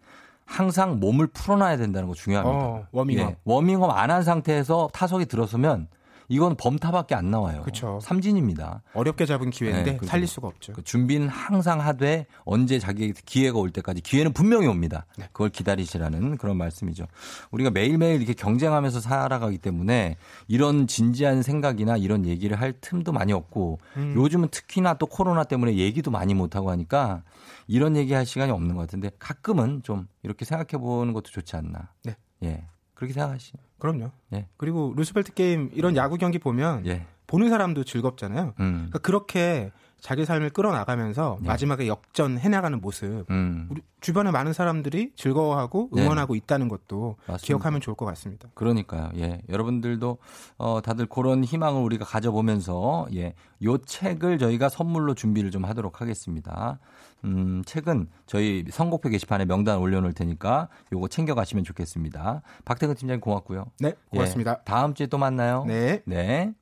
항상 몸을 풀어놔야 된다는 거 중요합니다. 어, 워밍업. 예, 워밍업 안 한 상태에서 타석에 들어서면 이건 범타밖에 안 나와요. 그쵸. 삼진입니다. 어렵게 잡은 기회인데 네, 살릴 수가 없죠. 그 준비는 항상 하되 언제 자기에게 기회가 올 때까지 기회는 분명히 옵니다. 네. 그걸 기다리시라는 그런 말씀이죠. 우리가 매일매일 이렇게 경쟁하면서 살아가기 때문에 이런 진지한 생각이나 이런 얘기를 할 틈도 많이 없고 음. 요즘은 특히나 또 코로나 때문에 얘기도 많이 못하고 하니까 이런 얘기 할 시간이 없는 것 같은데 가끔은 좀 이렇게 생각해 보는 것도 좋지 않나. 네. 예. 그렇게 생각하시죠. 그럼요. 예. 그리고 루스벨트 게임 이런 야구 경기 보면 예. 보는 사람도 즐겁잖아요. 음. 그러니까 그렇게 자기 삶을 끌어나가면서 네. 마지막에 역전 해 나가는 모습 음. 우리 주변에 많은 사람들이 즐거워하고 네. 응원하고 있다는 것도 맞습니다. 기억하면 좋을 것 같습니다. 그러니까요. 예. 여러분들도 어 다들 그런 희망을 우리가 가져보면서 예. 요 책을 저희가 선물로 준비를 좀 하도록 하겠습니다. 음, 책은 저희 선곡표 게시판에 명단 올려 놓을 테니까 요거 챙겨 가시면 좋겠습니다. 박태근 팀장님 고맙고요. 네, 고맙습니다. 예. 다음 주에 또 만나요. 네. 네.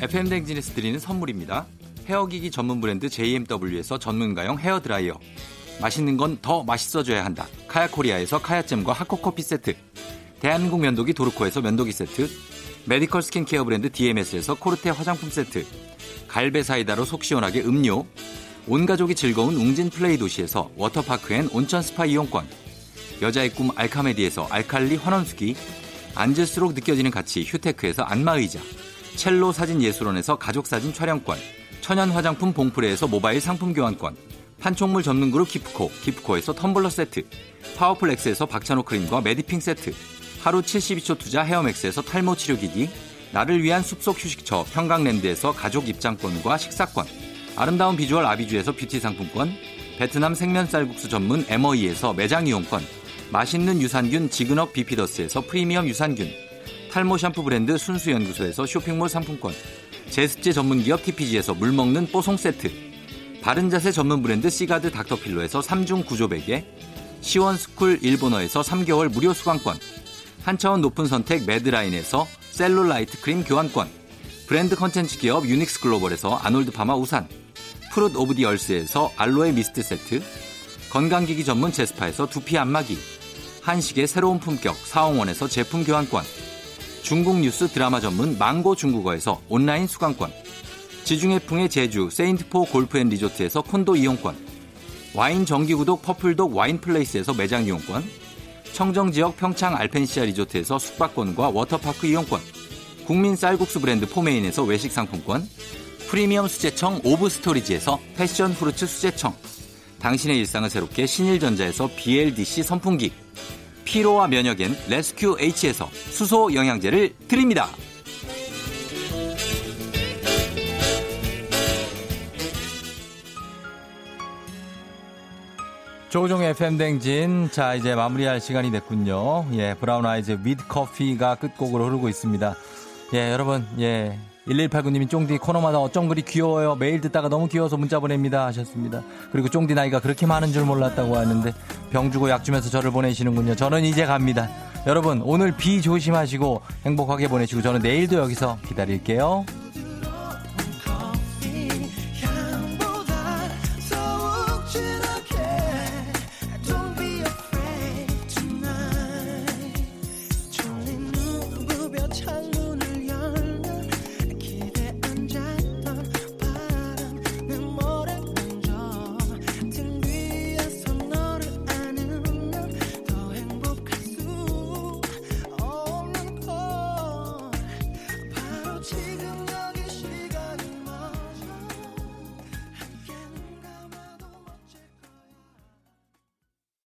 FM 댕진에서 드리는 선물입니다. 헤어기기 전문 브랜드 JMW에서 전문가용 헤어 드라이어. 맛있는 건 더 맛있어져야 한다. 카야코리아에서 카야잼과 하코커피 세트. 대한민국 면도기 도르코에서 면도기 세트. 메디컬 스킨케어 브랜드 DMS에서 코르테 화장품 세트. 갈배 사이다로 속 시원하게 음료. 온 가족이 즐거운 웅진 플레이 도시에서 워터파크 and 온천 스파 이용권. 여자의 꿈 알카메디에서 알칼리 환원수기. 앉을수록 느껴지는 가치 휴테크에서 안마의자. 첼로 사진 예술원에서 가족사진 촬영권. 천연 화장품 봉프레에서 모바일 상품 교환권. 판촉물 전문 그룹 기프코, 기프코에서 텀블러 세트. 파워풀 엑스에서 박찬호 크림과 메디핑 세트. 하루 72초 투자 헤어맥스에서 탈모 치료기기. 나를 위한 숲속 휴식처 평강랜드에서 가족 입장권과 식사권. 아름다운 비주얼 아비주에서 뷰티 상품권. 베트남 생면 쌀국수 전문 에머이에서 매장 이용권, 맛있는 유산균 지그넉 비피더스에서 프리미엄 유산균, 탈모 샴푸 브랜드 순수연구소에서 쇼핑몰 상품권, 제습제 전문기업 TPG에서 물먹는 뽀송 세트, 바른자세 전문 브랜드 시가드 닥터필로에서 3중 구조 베개, 시원스쿨 일본어에서 3개월 무료 수강권, 한차원 높은 선택 매드라인에서 셀룰라이트 크림 교환권, 브랜드 컨텐츠 기업 유닉스 글로벌에서 아놀드 파마 우산, 프룻 오브 디 얼스에서 알로에 미스트 세트, 건강기기 전문 제스파에서 두피 안마기, 한식의 새로운 품격 사옹원에서 제품 교환권, 중국 뉴스 드라마 전문 망고 중국어에서 온라인 수강권, 지중해풍의 제주 세인트포 골프앤 리조트에서 콘도 이용권, 와인 정기구독 퍼플독 와인플레이스에서 매장 이용권, 청정지역 평창 알펜시아 리조트에서 숙박권과 워터파크 이용권, 국민 쌀국수 브랜드 포메인에서 외식 상품권, 프리미엄 수제청 오브 스토리지에서 패션 후르츠 수제청, 당신의 일상을 새롭게 신일전자에서 BLDC 선풍기, 피로와 면역엔 레스큐 H에서 수소 영양제를 드립니다. 조우종의 FM 대행진. 자, 이제 마무리할 시간이 됐군요. 예, 브라운 아이즈 With Coffee가 끝곡으로 흐르고 있습니다. 예, 여러분, 예. 1189님이 쫑디 코너마다 어쩜 그리 귀여워요. 매일 듣다가 너무 귀여워서 문자 보냅니다. 하셨습니다. 그리고 쫑디 나이가 그렇게 많은 줄 몰랐다고 하는데 병 주고 약 주면서 저를 보내시는군요. 저는 이제 갑니다. 여러분, 오늘 비 조심하시고 행복하게 보내시고 저는 내일도 여기서 기다릴게요.